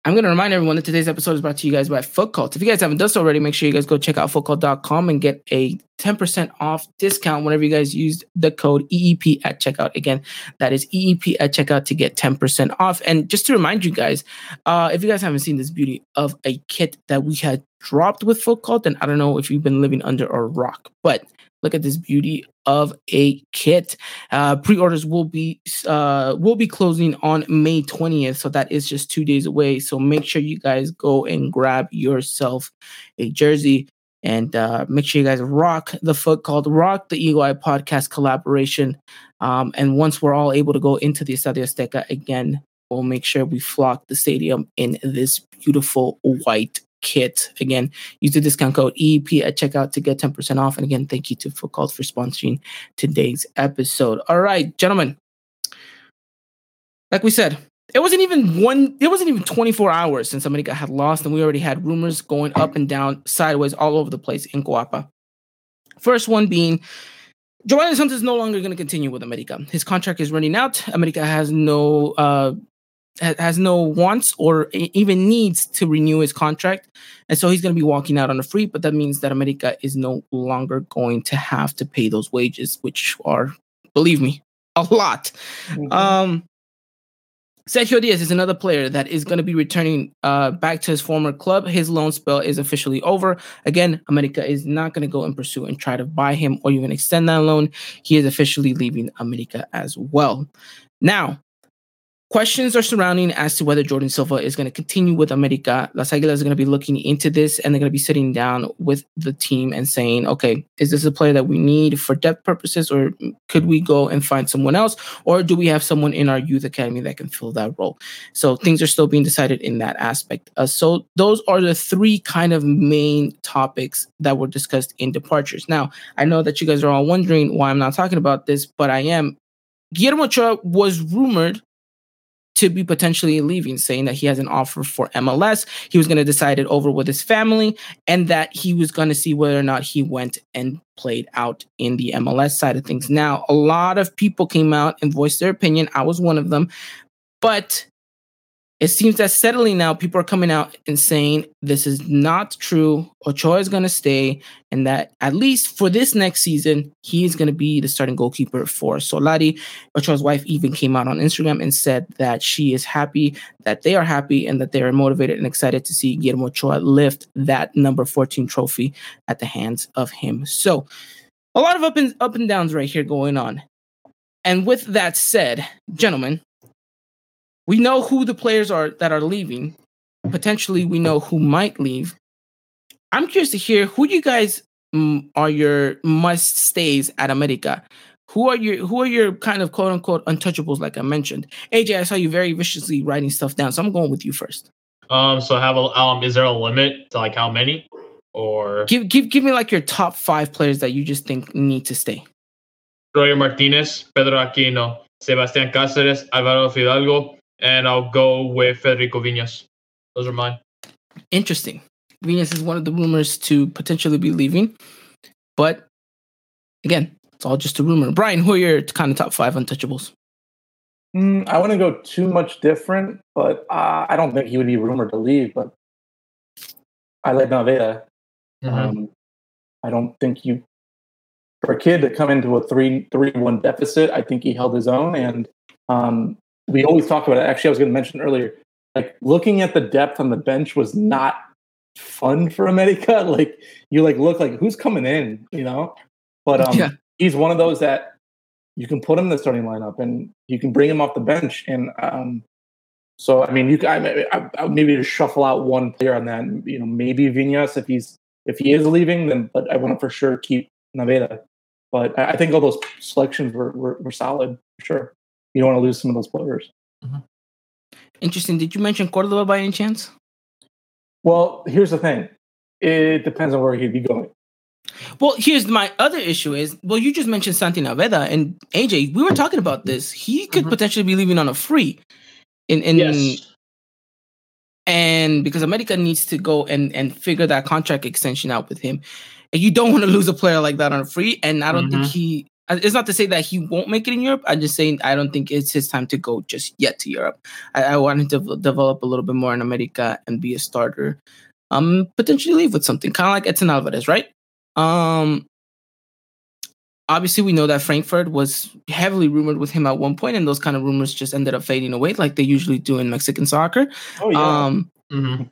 I'm going to remind everyone that today's episode is brought to you guys by Foot Cult. If you guys haven't done so already, make sure you guys go check out footcult.com and get a 10% off discount whenever you guys use the code EEP at checkout. Again, that is EEP at checkout to get 10% off. And just to remind you guys, uh, if you guys haven't seen this beauty of a kit that we had dropped with Foot Cult, then I don't know if you've been living under a rock, but Look at this beauty of a kit. Uh, pre-orders will be uh, will be closing on May 20th, so that is just two days away. So make sure you guys go and grab yourself a jersey and uh, make sure you guys rock the Foot Cult rock the Eagle Eye podcast collaboration. Um, and once we're all able to go into the Estadio Azteca again, we'll make sure we flock the stadium in this beautiful white kit. Again, use the discount code EEP at checkout to get 10% off. And again, thank you to Cult for sponsoring today's episode. All right, gentlemen. Like we said, it wasn't even one, it wasn't even 24 hours since somebody got had lost, and we already had rumors going up and down, sideways, all over the place in Coapa. First one being Giovani Santos is no longer going to continue with America. His contract is running out. America has no uh, has no wants or even needs to renew his contract. And so he's going to be walking out on a free, but that means that America is no longer going to have to pay those wages, which are, believe me, a lot. Mm-hmm. Um, Sergio Diaz is another player that is going to be returning uh, back to his former club. His loan spell is officially over. Again, America is not going to go and pursue and try to buy him or even extend that loan. He is officially leaving America as well. Now, Questions are surrounding as to whether Jordan Silva is going to continue with America. Las Águilas are going to be looking into this and they're going to be sitting down with the team and saying, okay, is this a player that we need for depth purposes or could we go and find someone else? Or do we have someone in our youth academy that can fill that role? So things are still being decided in that aspect. Uh, so those are the three kind of main topics that were discussed in departures. Now, I know that you guys are all wondering why I'm not talking about this, but I am. Guillermo Ochoa was rumored to be potentially leaving, saying that he has an offer for MLS. He was going to decide it over with his family and that he was going to see whether or not he went and played out in the MLS side of things. Now, a lot of people came out and voiced their opinion. I was one of them. But it seems that settling now, people are coming out and saying this is not true. Ochoa is going to stay, and that at least for this next season, he is going to be the starting goalkeeper for Solari. Ochoa's wife even came out on Instagram and said that she is happy, that they are happy, and that they are motivated and excited to see Guillermo Ochoa lift that number 14 trophy at the hands of him. So, a lot of up and up and downs right here going on. And with that said, gentlemen, we know who the players are that are leaving. Potentially, we know who might leave. I'm curious to hear who you guys mm, are your must stays at America. Who are your who are your kind of quote unquote untouchables, like I mentioned? AJ, I saw you very viciously writing stuff down, so I'm going with you first. Um, so have a um, is there a limit to like how many, or Give give give me like your top five players that you just think need to stay. Roger Martinez, Pedro Aquino, Sebastián Cáceres, Alvaro Fidalgo, and I'll go with Federico Viñas. Those are mine. Interesting. Viñas is one of the rumors to potentially be leaving, but again, it's all just a rumor. Brian, who are your kind of top five untouchables? Mm, I wouldn't go too much different, but uh, I don't think he would be rumored to leave. But I like Naveda. Mhm. Um, I don't think you, for a kid to come into a three three one deficit, I think he held his own. And um, we always talk about it. Actually, I was going to mention earlier, like looking at the depth on the bench was not fun for America. Like you like look like who's coming in, you know. But um, Yeah. he's one of those that you can put him in the starting lineup and you can bring him off the bench. And um, so, I mean, you can I, I, I maybe just shuffle out one player on that. You know, maybe Vinas if he's if he is leaving, then but I want to for sure keep Naveda. But I, I think all those selections were, were were solid for sure. You don't want to lose some of those players. Interesting. Did you mention Cordova by any chance? Well, here's the thing. It depends on where he'd be going. Well, here's my other issue is well, you just mentioned Santi Naveda and AJ. We were talking about this. He could Mhm. potentially be leaving on a free. In in yes. and because America needs to go and and figure that contract extension out with him. And you don't want to lose a player like that on a free. And I don't think he. It's not to say that he won't make it in Europe. I'm just saying I don't think it's his time to go just yet to Europe. I, I want him to v- develop a little bit more in America and be a starter. Um, potentially leave with something kind of like Edson Alvarez, right? Um, obviously we know that Frankfurt was heavily rumored with him at one point, and those kind of rumors just ended up fading away, like they usually do in Mexican soccer. Oh Um, Mhm.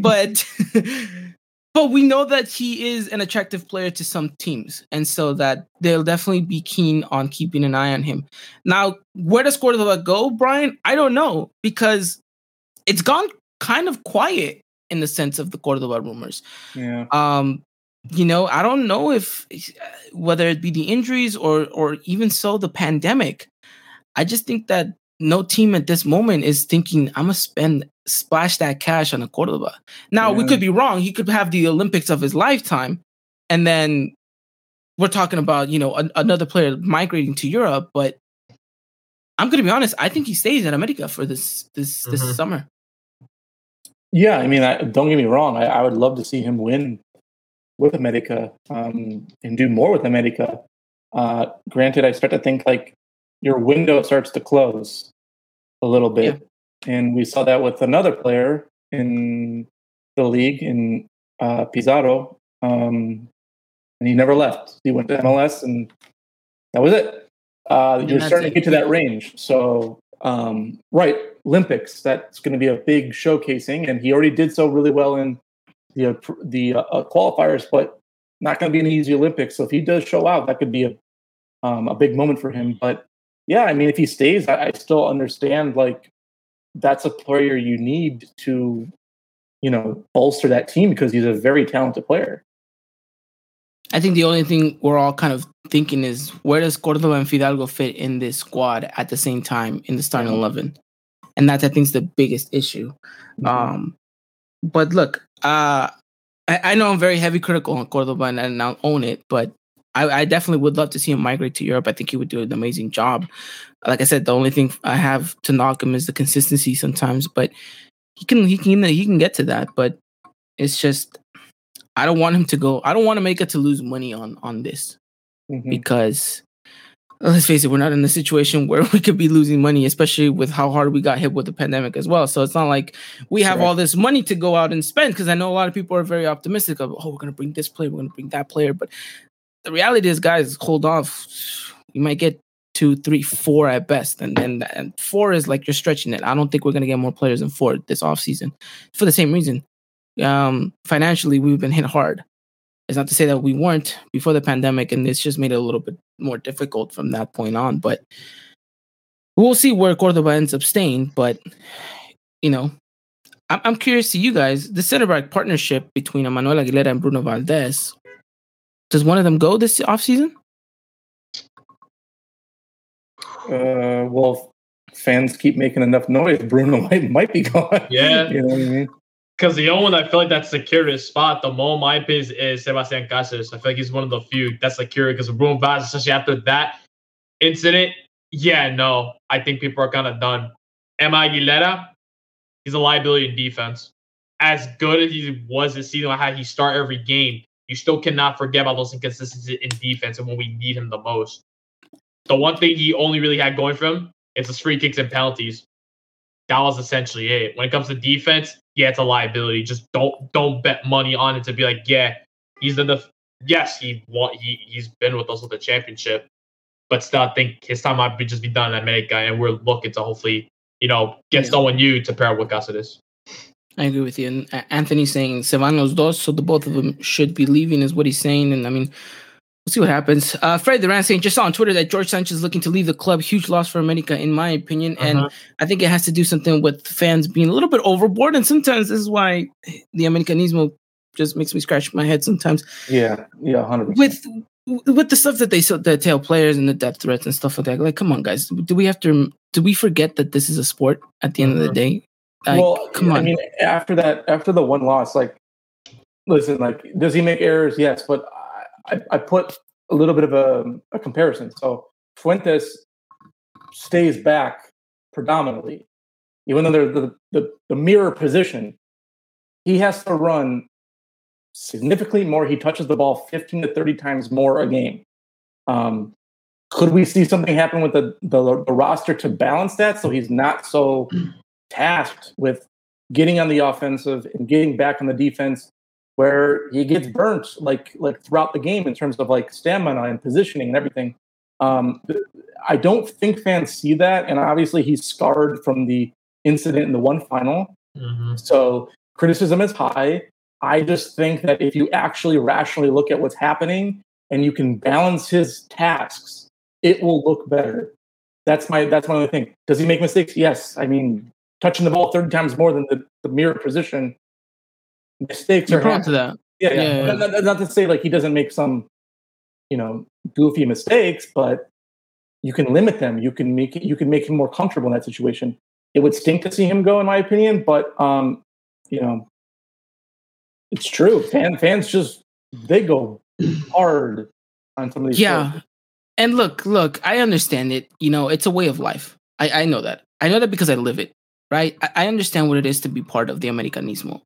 but but we know that he is an attractive player to some teams, and so that they'll definitely be keen on keeping an eye on him. Now, where does Cordova go, Brian? I don't know because it's gone kind of quiet in the sense of the Cordova rumors. yeah. Um, you know, I don't know if whether it be the injuries or or even so the pandemic. I just think that no team at this moment is thinking I'm gonna spend splash that cash on a Cordova. Now we could be wrong. He could have the Olympics of his lifetime, and then we're talking about you know an, another player migrating to Europe. But I'm gonna be honest. I think he stays in America for this this Mhm. this summer. Yeah, I mean, I, don't get me wrong. I, I would love to see him win with America um, and do more with America. Uh, granted, I start to think like your window starts to close a little bit, and we saw that with another player in the league in uh, Pizarro, um, and he never left. He went to MLS, and that was it. Uh, you're starting it. to get to that range. So, um, right, Olympics. That's going to be a big showcasing, and he already did so really well in the uh, the uh, uh, qualifiers, but not going to be an easy Olympics. So if he does show out, that could be a um, a big moment for him. But yeah, I mean, if he stays, I, I still understand like that's a player you need to you know bolster that team because he's a very talented player. I think the only thing we're all kind of thinking is where does Cordova and Fidalgo fit in this squad at the same time in the starting eleven, and that's I think is the biggest issue. Um, but look, uh, I, I know I'm very heavy critical on Cordova and, and I'll own it, but I, I definitely would love to see him migrate to Europe. I think he would do an amazing job. Like I said, the only thing I have to knock him is the consistency sometimes, but he can he can he can get to that. But it's just I don't want him to go. I don't want to make it to lose money on on this Mhm. because let's face it, we're not in a situation where we could be losing money, especially with how hard we got hit with the pandemic as well. So it's not like we have all this money to go out and spend because I know a lot of people are very optimistic of, oh, we're gonna bring this player, we're gonna bring that player. But the reality is, guys, hold off. You might get two, three, four at best. And then and four is like you're stretching it. I don't think we're gonna get more players than four this offseason for the same reason. Um, financially, we've been hit hard. It's not to say that we weren't before the pandemic, and it's just made it a little bit more difficult from that point on. But we'll see where Cordova ends up staying. But you know, I'm, I'm curious to you guys the center back partnership between Manuel Aguilera and Bruno Valdez. Does one of them go this offseason? Uh, well, fans keep making enough noise. Bruno might might be gone. Yeah. you know what I mean. Because the only one I feel like that's secured his spot the moment, my opinion, is Sebastian Cáceres. I feel like he's one of the few that's secured because Bruno Vaz, especially after that incident, yeah, no, I think people are kind of done. Emma Aguilera, he's a liability in defense. As good as he was this season, I how he start every game, you still cannot forget about those inconsistencies in defense and when we need him the most. The one thing he only really had going for him is his free kicks and penalties. That was essentially it. When it comes to defense, yeah, it's a liability. Just don't don't bet money on it to be like, yeah, he's in the def- yes, he won, he he's been with us with the championship, but still, I think his time might be just be done in America, and we're looking to hopefully, you know, get Yeah. someone new to pair with Cáceres. I agree with you. And uh, Anthony's saying Sevanos dos, so the both of them should be leaving, is what he's saying. And I mean, we'll see what happens. Uh, Fred Duran saying just saw on Twitter that George Sanchez is looking to leave the club. Huge loss for America, in my opinion. And Uh-huh. I think it has to do something with fans being a little bit overboard. And sometimes this is why the Americanismo just makes me scratch my head sometimes Yeah, yeah, 100%. with with the stuff that they so that tell players and the death threats and stuff like that. Like, come on, guys, do we have to? Do we forget that this is a sport at the end of the Mhm. day? Like, well, come on. I mean, after that, after the one loss, like, listen, like, does he make errors? Yes, but I, I, put a little bit of a, a comparison. So Fuentes stays back predominantly, even though they're the, the, the mirror position. He has to run significantly more. He touches the ball 15 to 30 times more a game. Um, could we see something happen with the, the, the roster to balance that so he's not so tasked with getting on the offensive and getting back on the defense where he gets burnt like like throughout the game in terms of like stamina and positioning and everything. Um, I don't think fans see that, and obviously he's scarred from the incident in the one final. Mm-hmm. So criticism is high. I just think that if you actually rationally look at what's happening and you can balance his tasks, it will look better. That's my that's my only thing. Does he make mistakes? Yes. I mean, touching the ball 30 times more than the, the mirror position, mistakes You're are prone to that. Yeah, yeah. Yeah. Not, not- not to say like he doesn't make some, you know, goofy mistakes, but you can limit them. You can make it, you can make him more comfortable in that situation. It would stink to see him go, in my opinion, but um, you know, it's true. Fan fans just they go hard on some of these. Yeah. players. And look, look, I understand it. You know, it's a way of life. I, I know that. I know that because I live it, right? I, I understand what it is to be part of the Americanismo.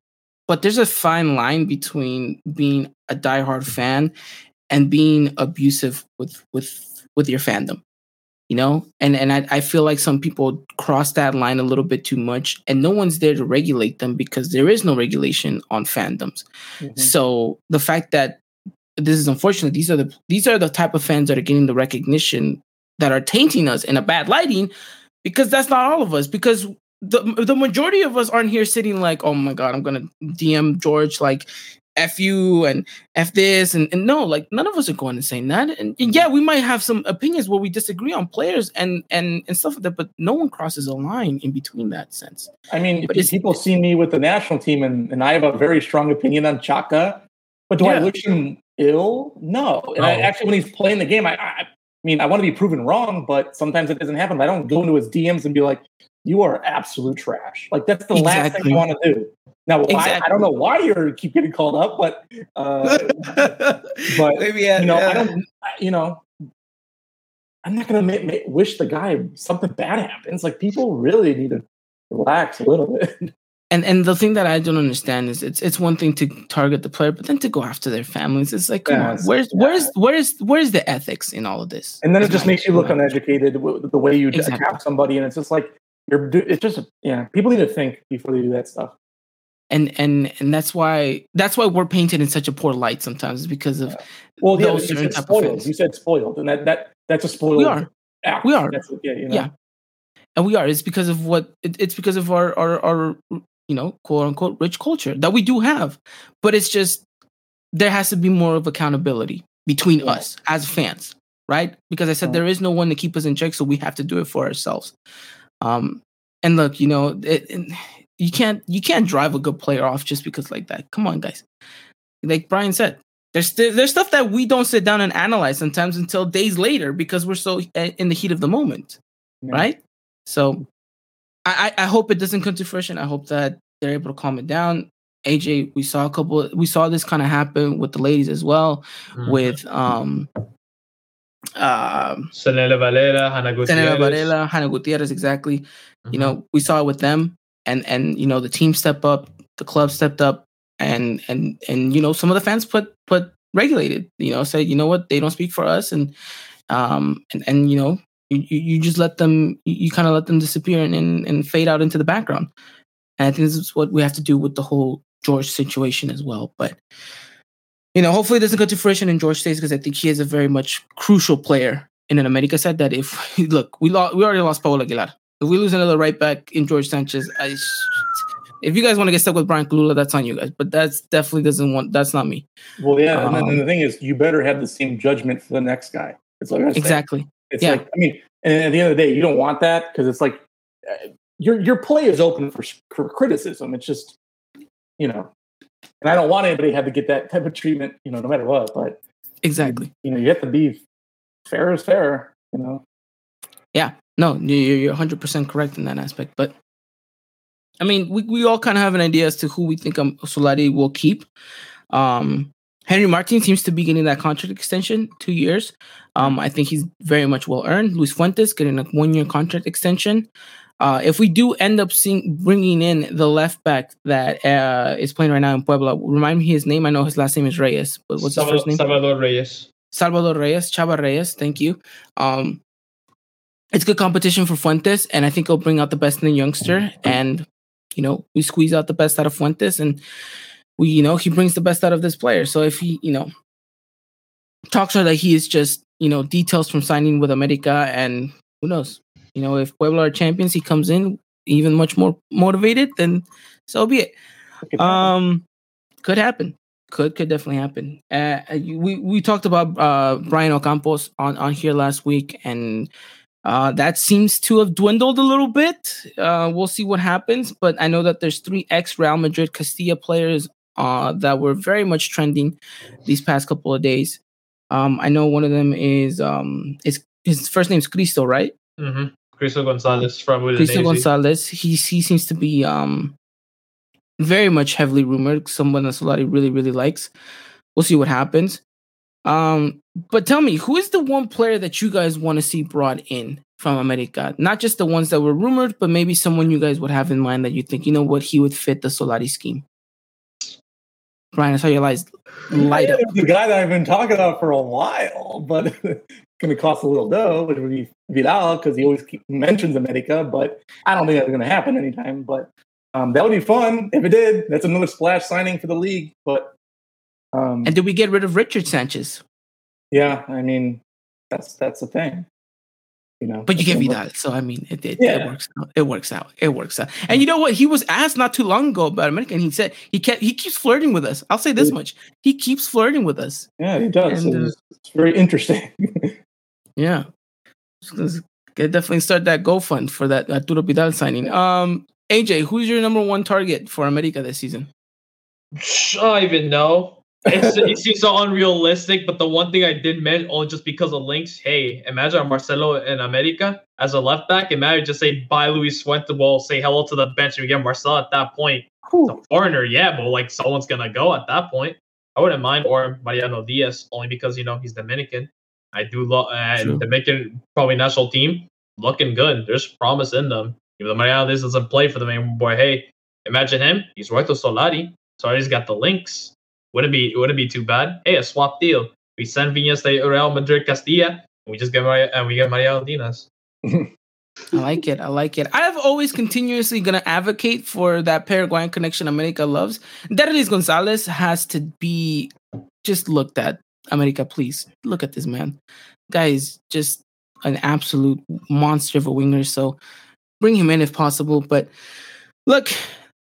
But there's a fine line between being a diehard fan and being abusive with with with your fandom. You know? And and I, I feel like some people cross that line a little bit too much and no one's there to regulate them because there is no regulation on fandoms. Mhm. So the fact that this is unfortunate, these are the these are the type of fans that are getting the recognition that are tainting us in a bad lighting, because that's not all of us. Because the the majority of us aren't here sitting like, oh my god, I'm gonna DM George like F you and F this and, and no, like none of us are going and saying that. And, and yeah, we might have some opinions where we disagree on players and and and stuff like that, but no one crosses a line in between that sense. I mean, But it's- people see me with the national team, and, and I have a very strong opinion on Chaka. But do I wish him ill? No. And I, actually, when he's playing the game, I, I, I mean, I want to be proven wrong, but sometimes it doesn't happen. I don't go into his DMs and be like, "You are absolute trash." Like that's the last thing you want to do. Now, why, I don't know why you're keep getting called up, but uh, but Maybe yeah, you know, yeah. I don't. I- You know, I'm not going to wish the guy something bad happens. Like people really need to relax a little bit. And and the thing that I don't understand is it's it's one thing to target the player, but then to go after their families, it's like, come Yeah, on, where's yeah. where's where's where's the ethics in all of this? And then it Is just makes you look uneducated the way you Exactly. attack somebody, and it's just like you're. It's just yeah. People need to think before they do that stuff. and and and that's why that's why we're painted in such a poor light sometimes because of Well, yeah, Those you certain said spoiled. You said spoiled, and that that that's a spoiled. we are act. We are. That's, yeah, you know. Yeah. and we are it's because of what it, it's because of our our our you know quote unquote rich culture that we do have but it's just there has to be more of accountability between Yeah. us as fans right because i said Yeah. there is no one to keep us in check so we have to do it for ourselves um and look you know it, it- you can't you can't drive a good player off just because like that. Come on, guys. Like Brian said, there's there's stuff that we don't sit down and analyze sometimes until days later because we're so in the heat of the moment, Yeah. right? So I, I hope it doesn't come to fruition. I hope that they're able to calm it down. AJ, we saw a couple. We saw this kind of happen with the ladies as well, Mhm. with um, um, Senela Valera, Jana Gutierrez. Varela, Jana Gutierrez, exactly. Mhm. You know, we saw it with them, and and you know the team stepped up, the club stepped up, and and and you know some of the fans put put regulated. You know, said you know what they don't speak for us, and um and and you know you you just let them you, you kind of let them disappear and, and and fade out into the background. And I think this is what we have to do with the whole George situation as well. But you know, hopefully it doesn't come to fruition and George stays because I think he is a very much crucial player in an America said that if look, we lost we already lost Paul Aguilar. If we lose another right back in George Sanchez, I if you guys want to get stuck with Bryan Colula, that's on you guys. But that's definitely doesn't want that's not me. Well, yeah, and, then, Um, and the thing is, you better have the same judgment for the next guy. It's like. Exactly. It's yeah. like I mean, and at the end of the day, you don't want that because it's like uh, your your play is open for, for criticism. It's just you know, and I don't want anybody to have to get that type of treatment, you know, no matter what. But Exactly. you know, you have to be fair is fair. You know, Yeah, No, you- you're you're 100% correct in that aspect. But I mean, we, we all kind of have an idea as to who we think um, Solari will keep. Um, Henry Martin seems to be getting that contract extension, two years. Um, I think he's very much well earned. Luis Fuentes getting a one year contract extension. Uh, if we do end up seeing bringing in the left back that uh, is playing right now in Puebla, remind me his name. I know his last name is Reyes, but what's his first name? Salvador Reyes. Salvador Reyes, Chava Reyes. Thank you. Um, it's good competition for Fuentes, and I think it'll bring out the best in the youngster. And you know, we squeeze out the best out of Fuentes, and we, you know, he brings the best out of this player. So if he, you know, talks are that he is just, you know, details from signing with America, and who knows, you know, if Puebla are champions, he comes in even much more motivated, then so be it. It could happen. Um, could happen. Could could definitely happen. Uh, we we talked about uh Brian Ocampos on on here last week, and uh that seems to have dwindled a little bit. Uh, we'll see what happens, but I know that there's three ex Real Madrid Castilla players uh that were very much trending these past couple of days. Um, I know one of them is um is his first name's Cristo, right? Mm-hmm. Cristo Gonzalez from Cristo Udinese. Gonzalez. He he seems to be um very much heavily rumored. Someone that Solari really really likes. We'll see what happens. Um, but tell me, who is the one player that you guys want to see brought in from America? Not just the ones that were rumored, but maybe someone you guys would have in mind that you think you know what he would fit the Solari scheme. Brian, I saw your eyes light up. the guy that I've been talking about for a while, but it's going to cost a little dough, which would be Vidal because he always keep, mentions America. But I don't think that's going to happen anytime. But um, that would be fun if it did. That's another splash signing for the league. But um, And did we get rid of Richard Sanchez? yeah, I mean that's that's the thing. You know, But you get Vidal, so I mean, it, it, Yeah. it works out. It works out. It works out. And you know what? He was asked not too long ago about America, and he said he kept he keeps flirting with us. I'll say this much: he keeps flirting with us. Yeah, he does. And, uh, it's very interesting. Yeah, Let's get- definitely start that GoFund for that Arturo Vidal signing. Um, AJ, who's your number one target for America this season? I don't even know. It's, it seems so unrealistic, but the one thing I did mention, oh, just because of links, hey, imagine Marcelo in America as a left back. Imagine just say bye, Luis Fuente. Well, say hello to the bench and we get Marcelo at that point. It's a foreigner, yeah, but like someone's gonna go at that point. I wouldn't mind or Mariano Diaz only because you know he's Dominican. I do love uh, True. Dominican probably national team looking good. There's promise in them. Even though Mariano this doesn't play for the main boy, hey, imagine him. He's right to Solari. Solari's got the links. Wouldn't be wouldn't be too bad. Hey, a swap deal. We send Viñas to Real Madrid Castilla, and we just get Maria, and we get Mariano Diaz. I like it. I like it. I've always continuously gonna advocate for that Paraguayan connection America loves. Derlis Gonzalez has to be just looked at. America, please look at this man. Guy is just an absolute monster of a winger. So bring him in if possible. But look,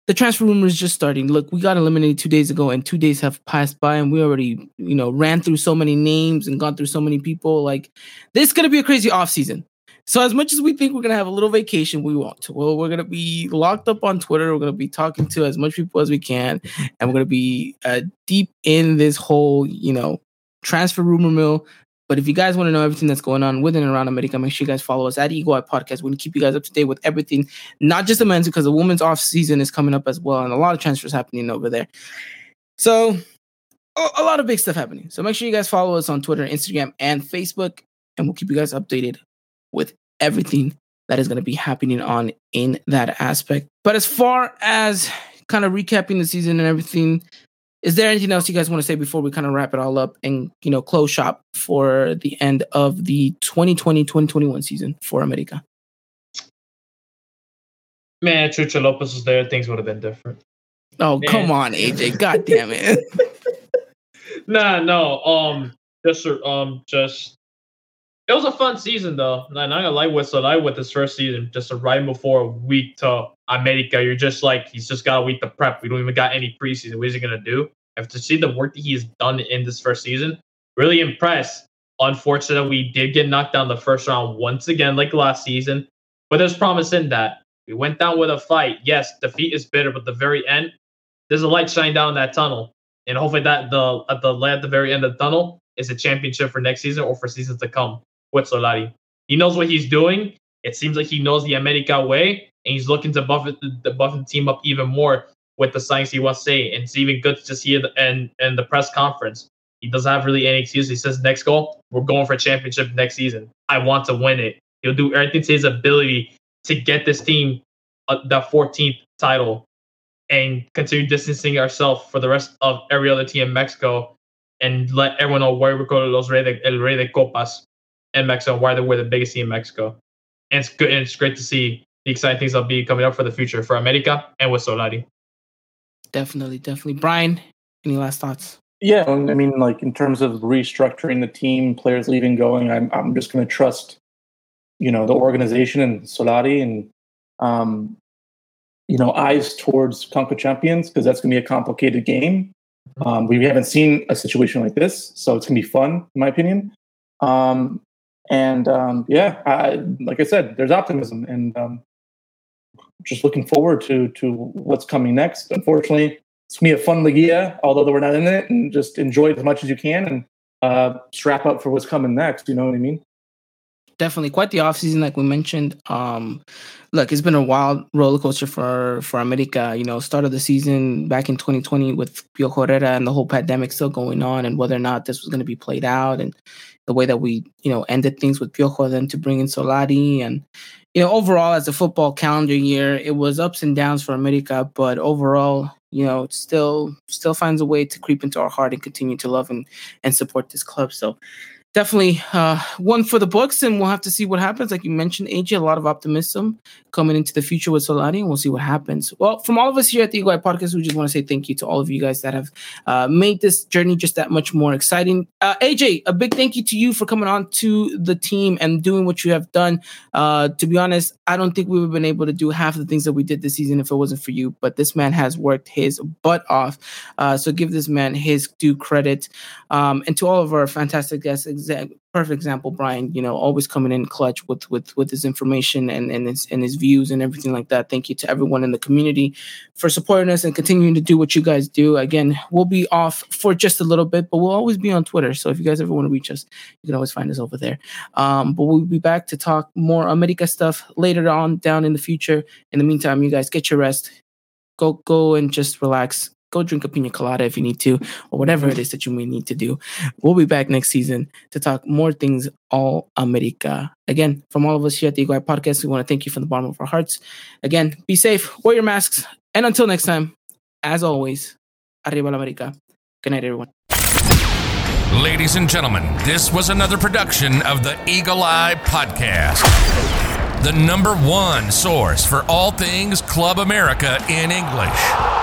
the transfer rumor is just starting. Look, we got eliminated two days ago, and two days have passed by, and we already, you know, ran through so many names and gone through so many people. Like this is gonna be a crazy offseason So as much as we think we're gonna have a little vacation, we won't. Well, we're gonna be locked up on Twitter. We're gonna be talking to as much people as we can, and we're gonna be uh, deep in this whole, you know, transfer rumor mill. But if you guys want to know everything that's going on within and around America, make sure you guys follow us at Eagle Eye Podcast. We're gonna keep you guys up to date with everything, not just the men's, because the women's off season is coming up as well, and a lot of transfers happening over there. So a lot of big stuff happening. So make sure you guys follow us on Twitter, Instagram, and Facebook, and we'll keep you guys updated with everything that is going to be happening on in that aspect. But as far as kind of recapping the season and everything, is there anything else you guys want to say before we kind of wrap it all up and you know close shop for the end of the 2020-2021 season for America? Man, Chucho Lopez was there, things would have been different. Oh, Man. come on, AJ. God damn it. nah, no. Um just um just it was a fun season though. And I'm gonna lie with so I with this first season, just right before a week to America, you're just like he's just got a week to prep. We don't even got any preseason. What is he gonna do? Have to see the work that he's done in this first season, really impressed. Unfortunately, we did get knocked down the first round once again, like last season. But there's promise in that. We went down with a fight. Yes, defeat is bitter, but the very end, there's a light shining down that tunnel. And hopefully that the at the at the very end of the tunnel is a championship for next season or for seasons to come with Solari. He knows what he's doing. It seems like he knows the America way, and he's looking to buff it, the buff the team up even more with the signs he wants to say. And it's even good to see it in, in the press conference. He doesn't have really any excuse. He says, next goal, we're going for a championship next season. I want to win it. He'll do everything to his ability to get this team uh, the 14th title and continue distancing ourselves for the rest of every other team in Mexico and let everyone know where we're going to Los Rey de, El Rey de Copas in Mexico, why they're the biggest team in Mexico. And it's good and it's great to see the exciting things that'll be coming up for the future for America and with Solari. Definitely, definitely. Brian, any last thoughts? Yeah, I mean, like in terms of restructuring the team, players leaving, going, I'm I'm just going to trust, you know, the organization and Solari and, um, you know, eyes towards Conca Champions because that's going to be a complicated game. Mm-hmm. Um, we haven't seen a situation like this, so it's going to be fun, in my opinion. Um, and um, yeah, I, like I said, there's optimism, and um, just looking forward to to what's coming next. Unfortunately, it's gonna be a fun Liguilla, although we're not in it, and just enjoy it as much as you can, and uh, strap up for what's coming next. You know what I mean? Definitely quite the offseason, like we mentioned. Um, look, it's been a wild roller coaster for for America. You know, start of the season back in 2020 with Piojo Herrera and the whole pandemic still going on, and whether or not this was going to be played out, and the way that we, you know, ended things with Piojo then to bring in Solari, and you know, overall as a football calendar year, it was ups and downs for America, but overall, you know, still still finds a way to creep into our heart and continue to love and and support this club. So definitely uh, one for the books, and we'll have to see what happens. Like you mentioned, AJ, a lot of optimism coming into the future with Solari, and we'll see what happens. Well, from all of us here at the Eagle Eye Podcast, we just want to say thank you to all of you guys that have uh, made this journey just that much more exciting. Uh, AJ, a big thank you to you for coming on to the team and doing what you have done. Uh, to be honest, I don't think we would have been able to do half of the things that we did this season if it wasn't for you. But this man has worked his butt off. Uh, so give this man his due credit. Um, and to all of our fantastic guests, exa- perfect example, Brian. You know, always coming in clutch with with with his information and and his and his views and everything like that. Thank you to everyone in the community for supporting us and continuing to do what you guys do. Again, we'll be off for just a little bit, but we'll always be on Twitter. So if you guys ever want to reach us, you can always find us over there. Um, but we'll be back to talk more America stuff later on down in the future. In the meantime, you guys get your rest. Go go and just relax go drink a pina colada if you need to, or whatever it is that you may need to do. We'll be back next season to talk more things all America. Again, from all of us here at the Eagle Eye Podcast, we want to thank you from the bottom of our hearts. Again, be safe, wear your masks, and until next time, as always, Arriba la America. Good night, everyone. Ladies and gentlemen, this was another production of the Eagle Eye Podcast, the number one source for all things Club America in English.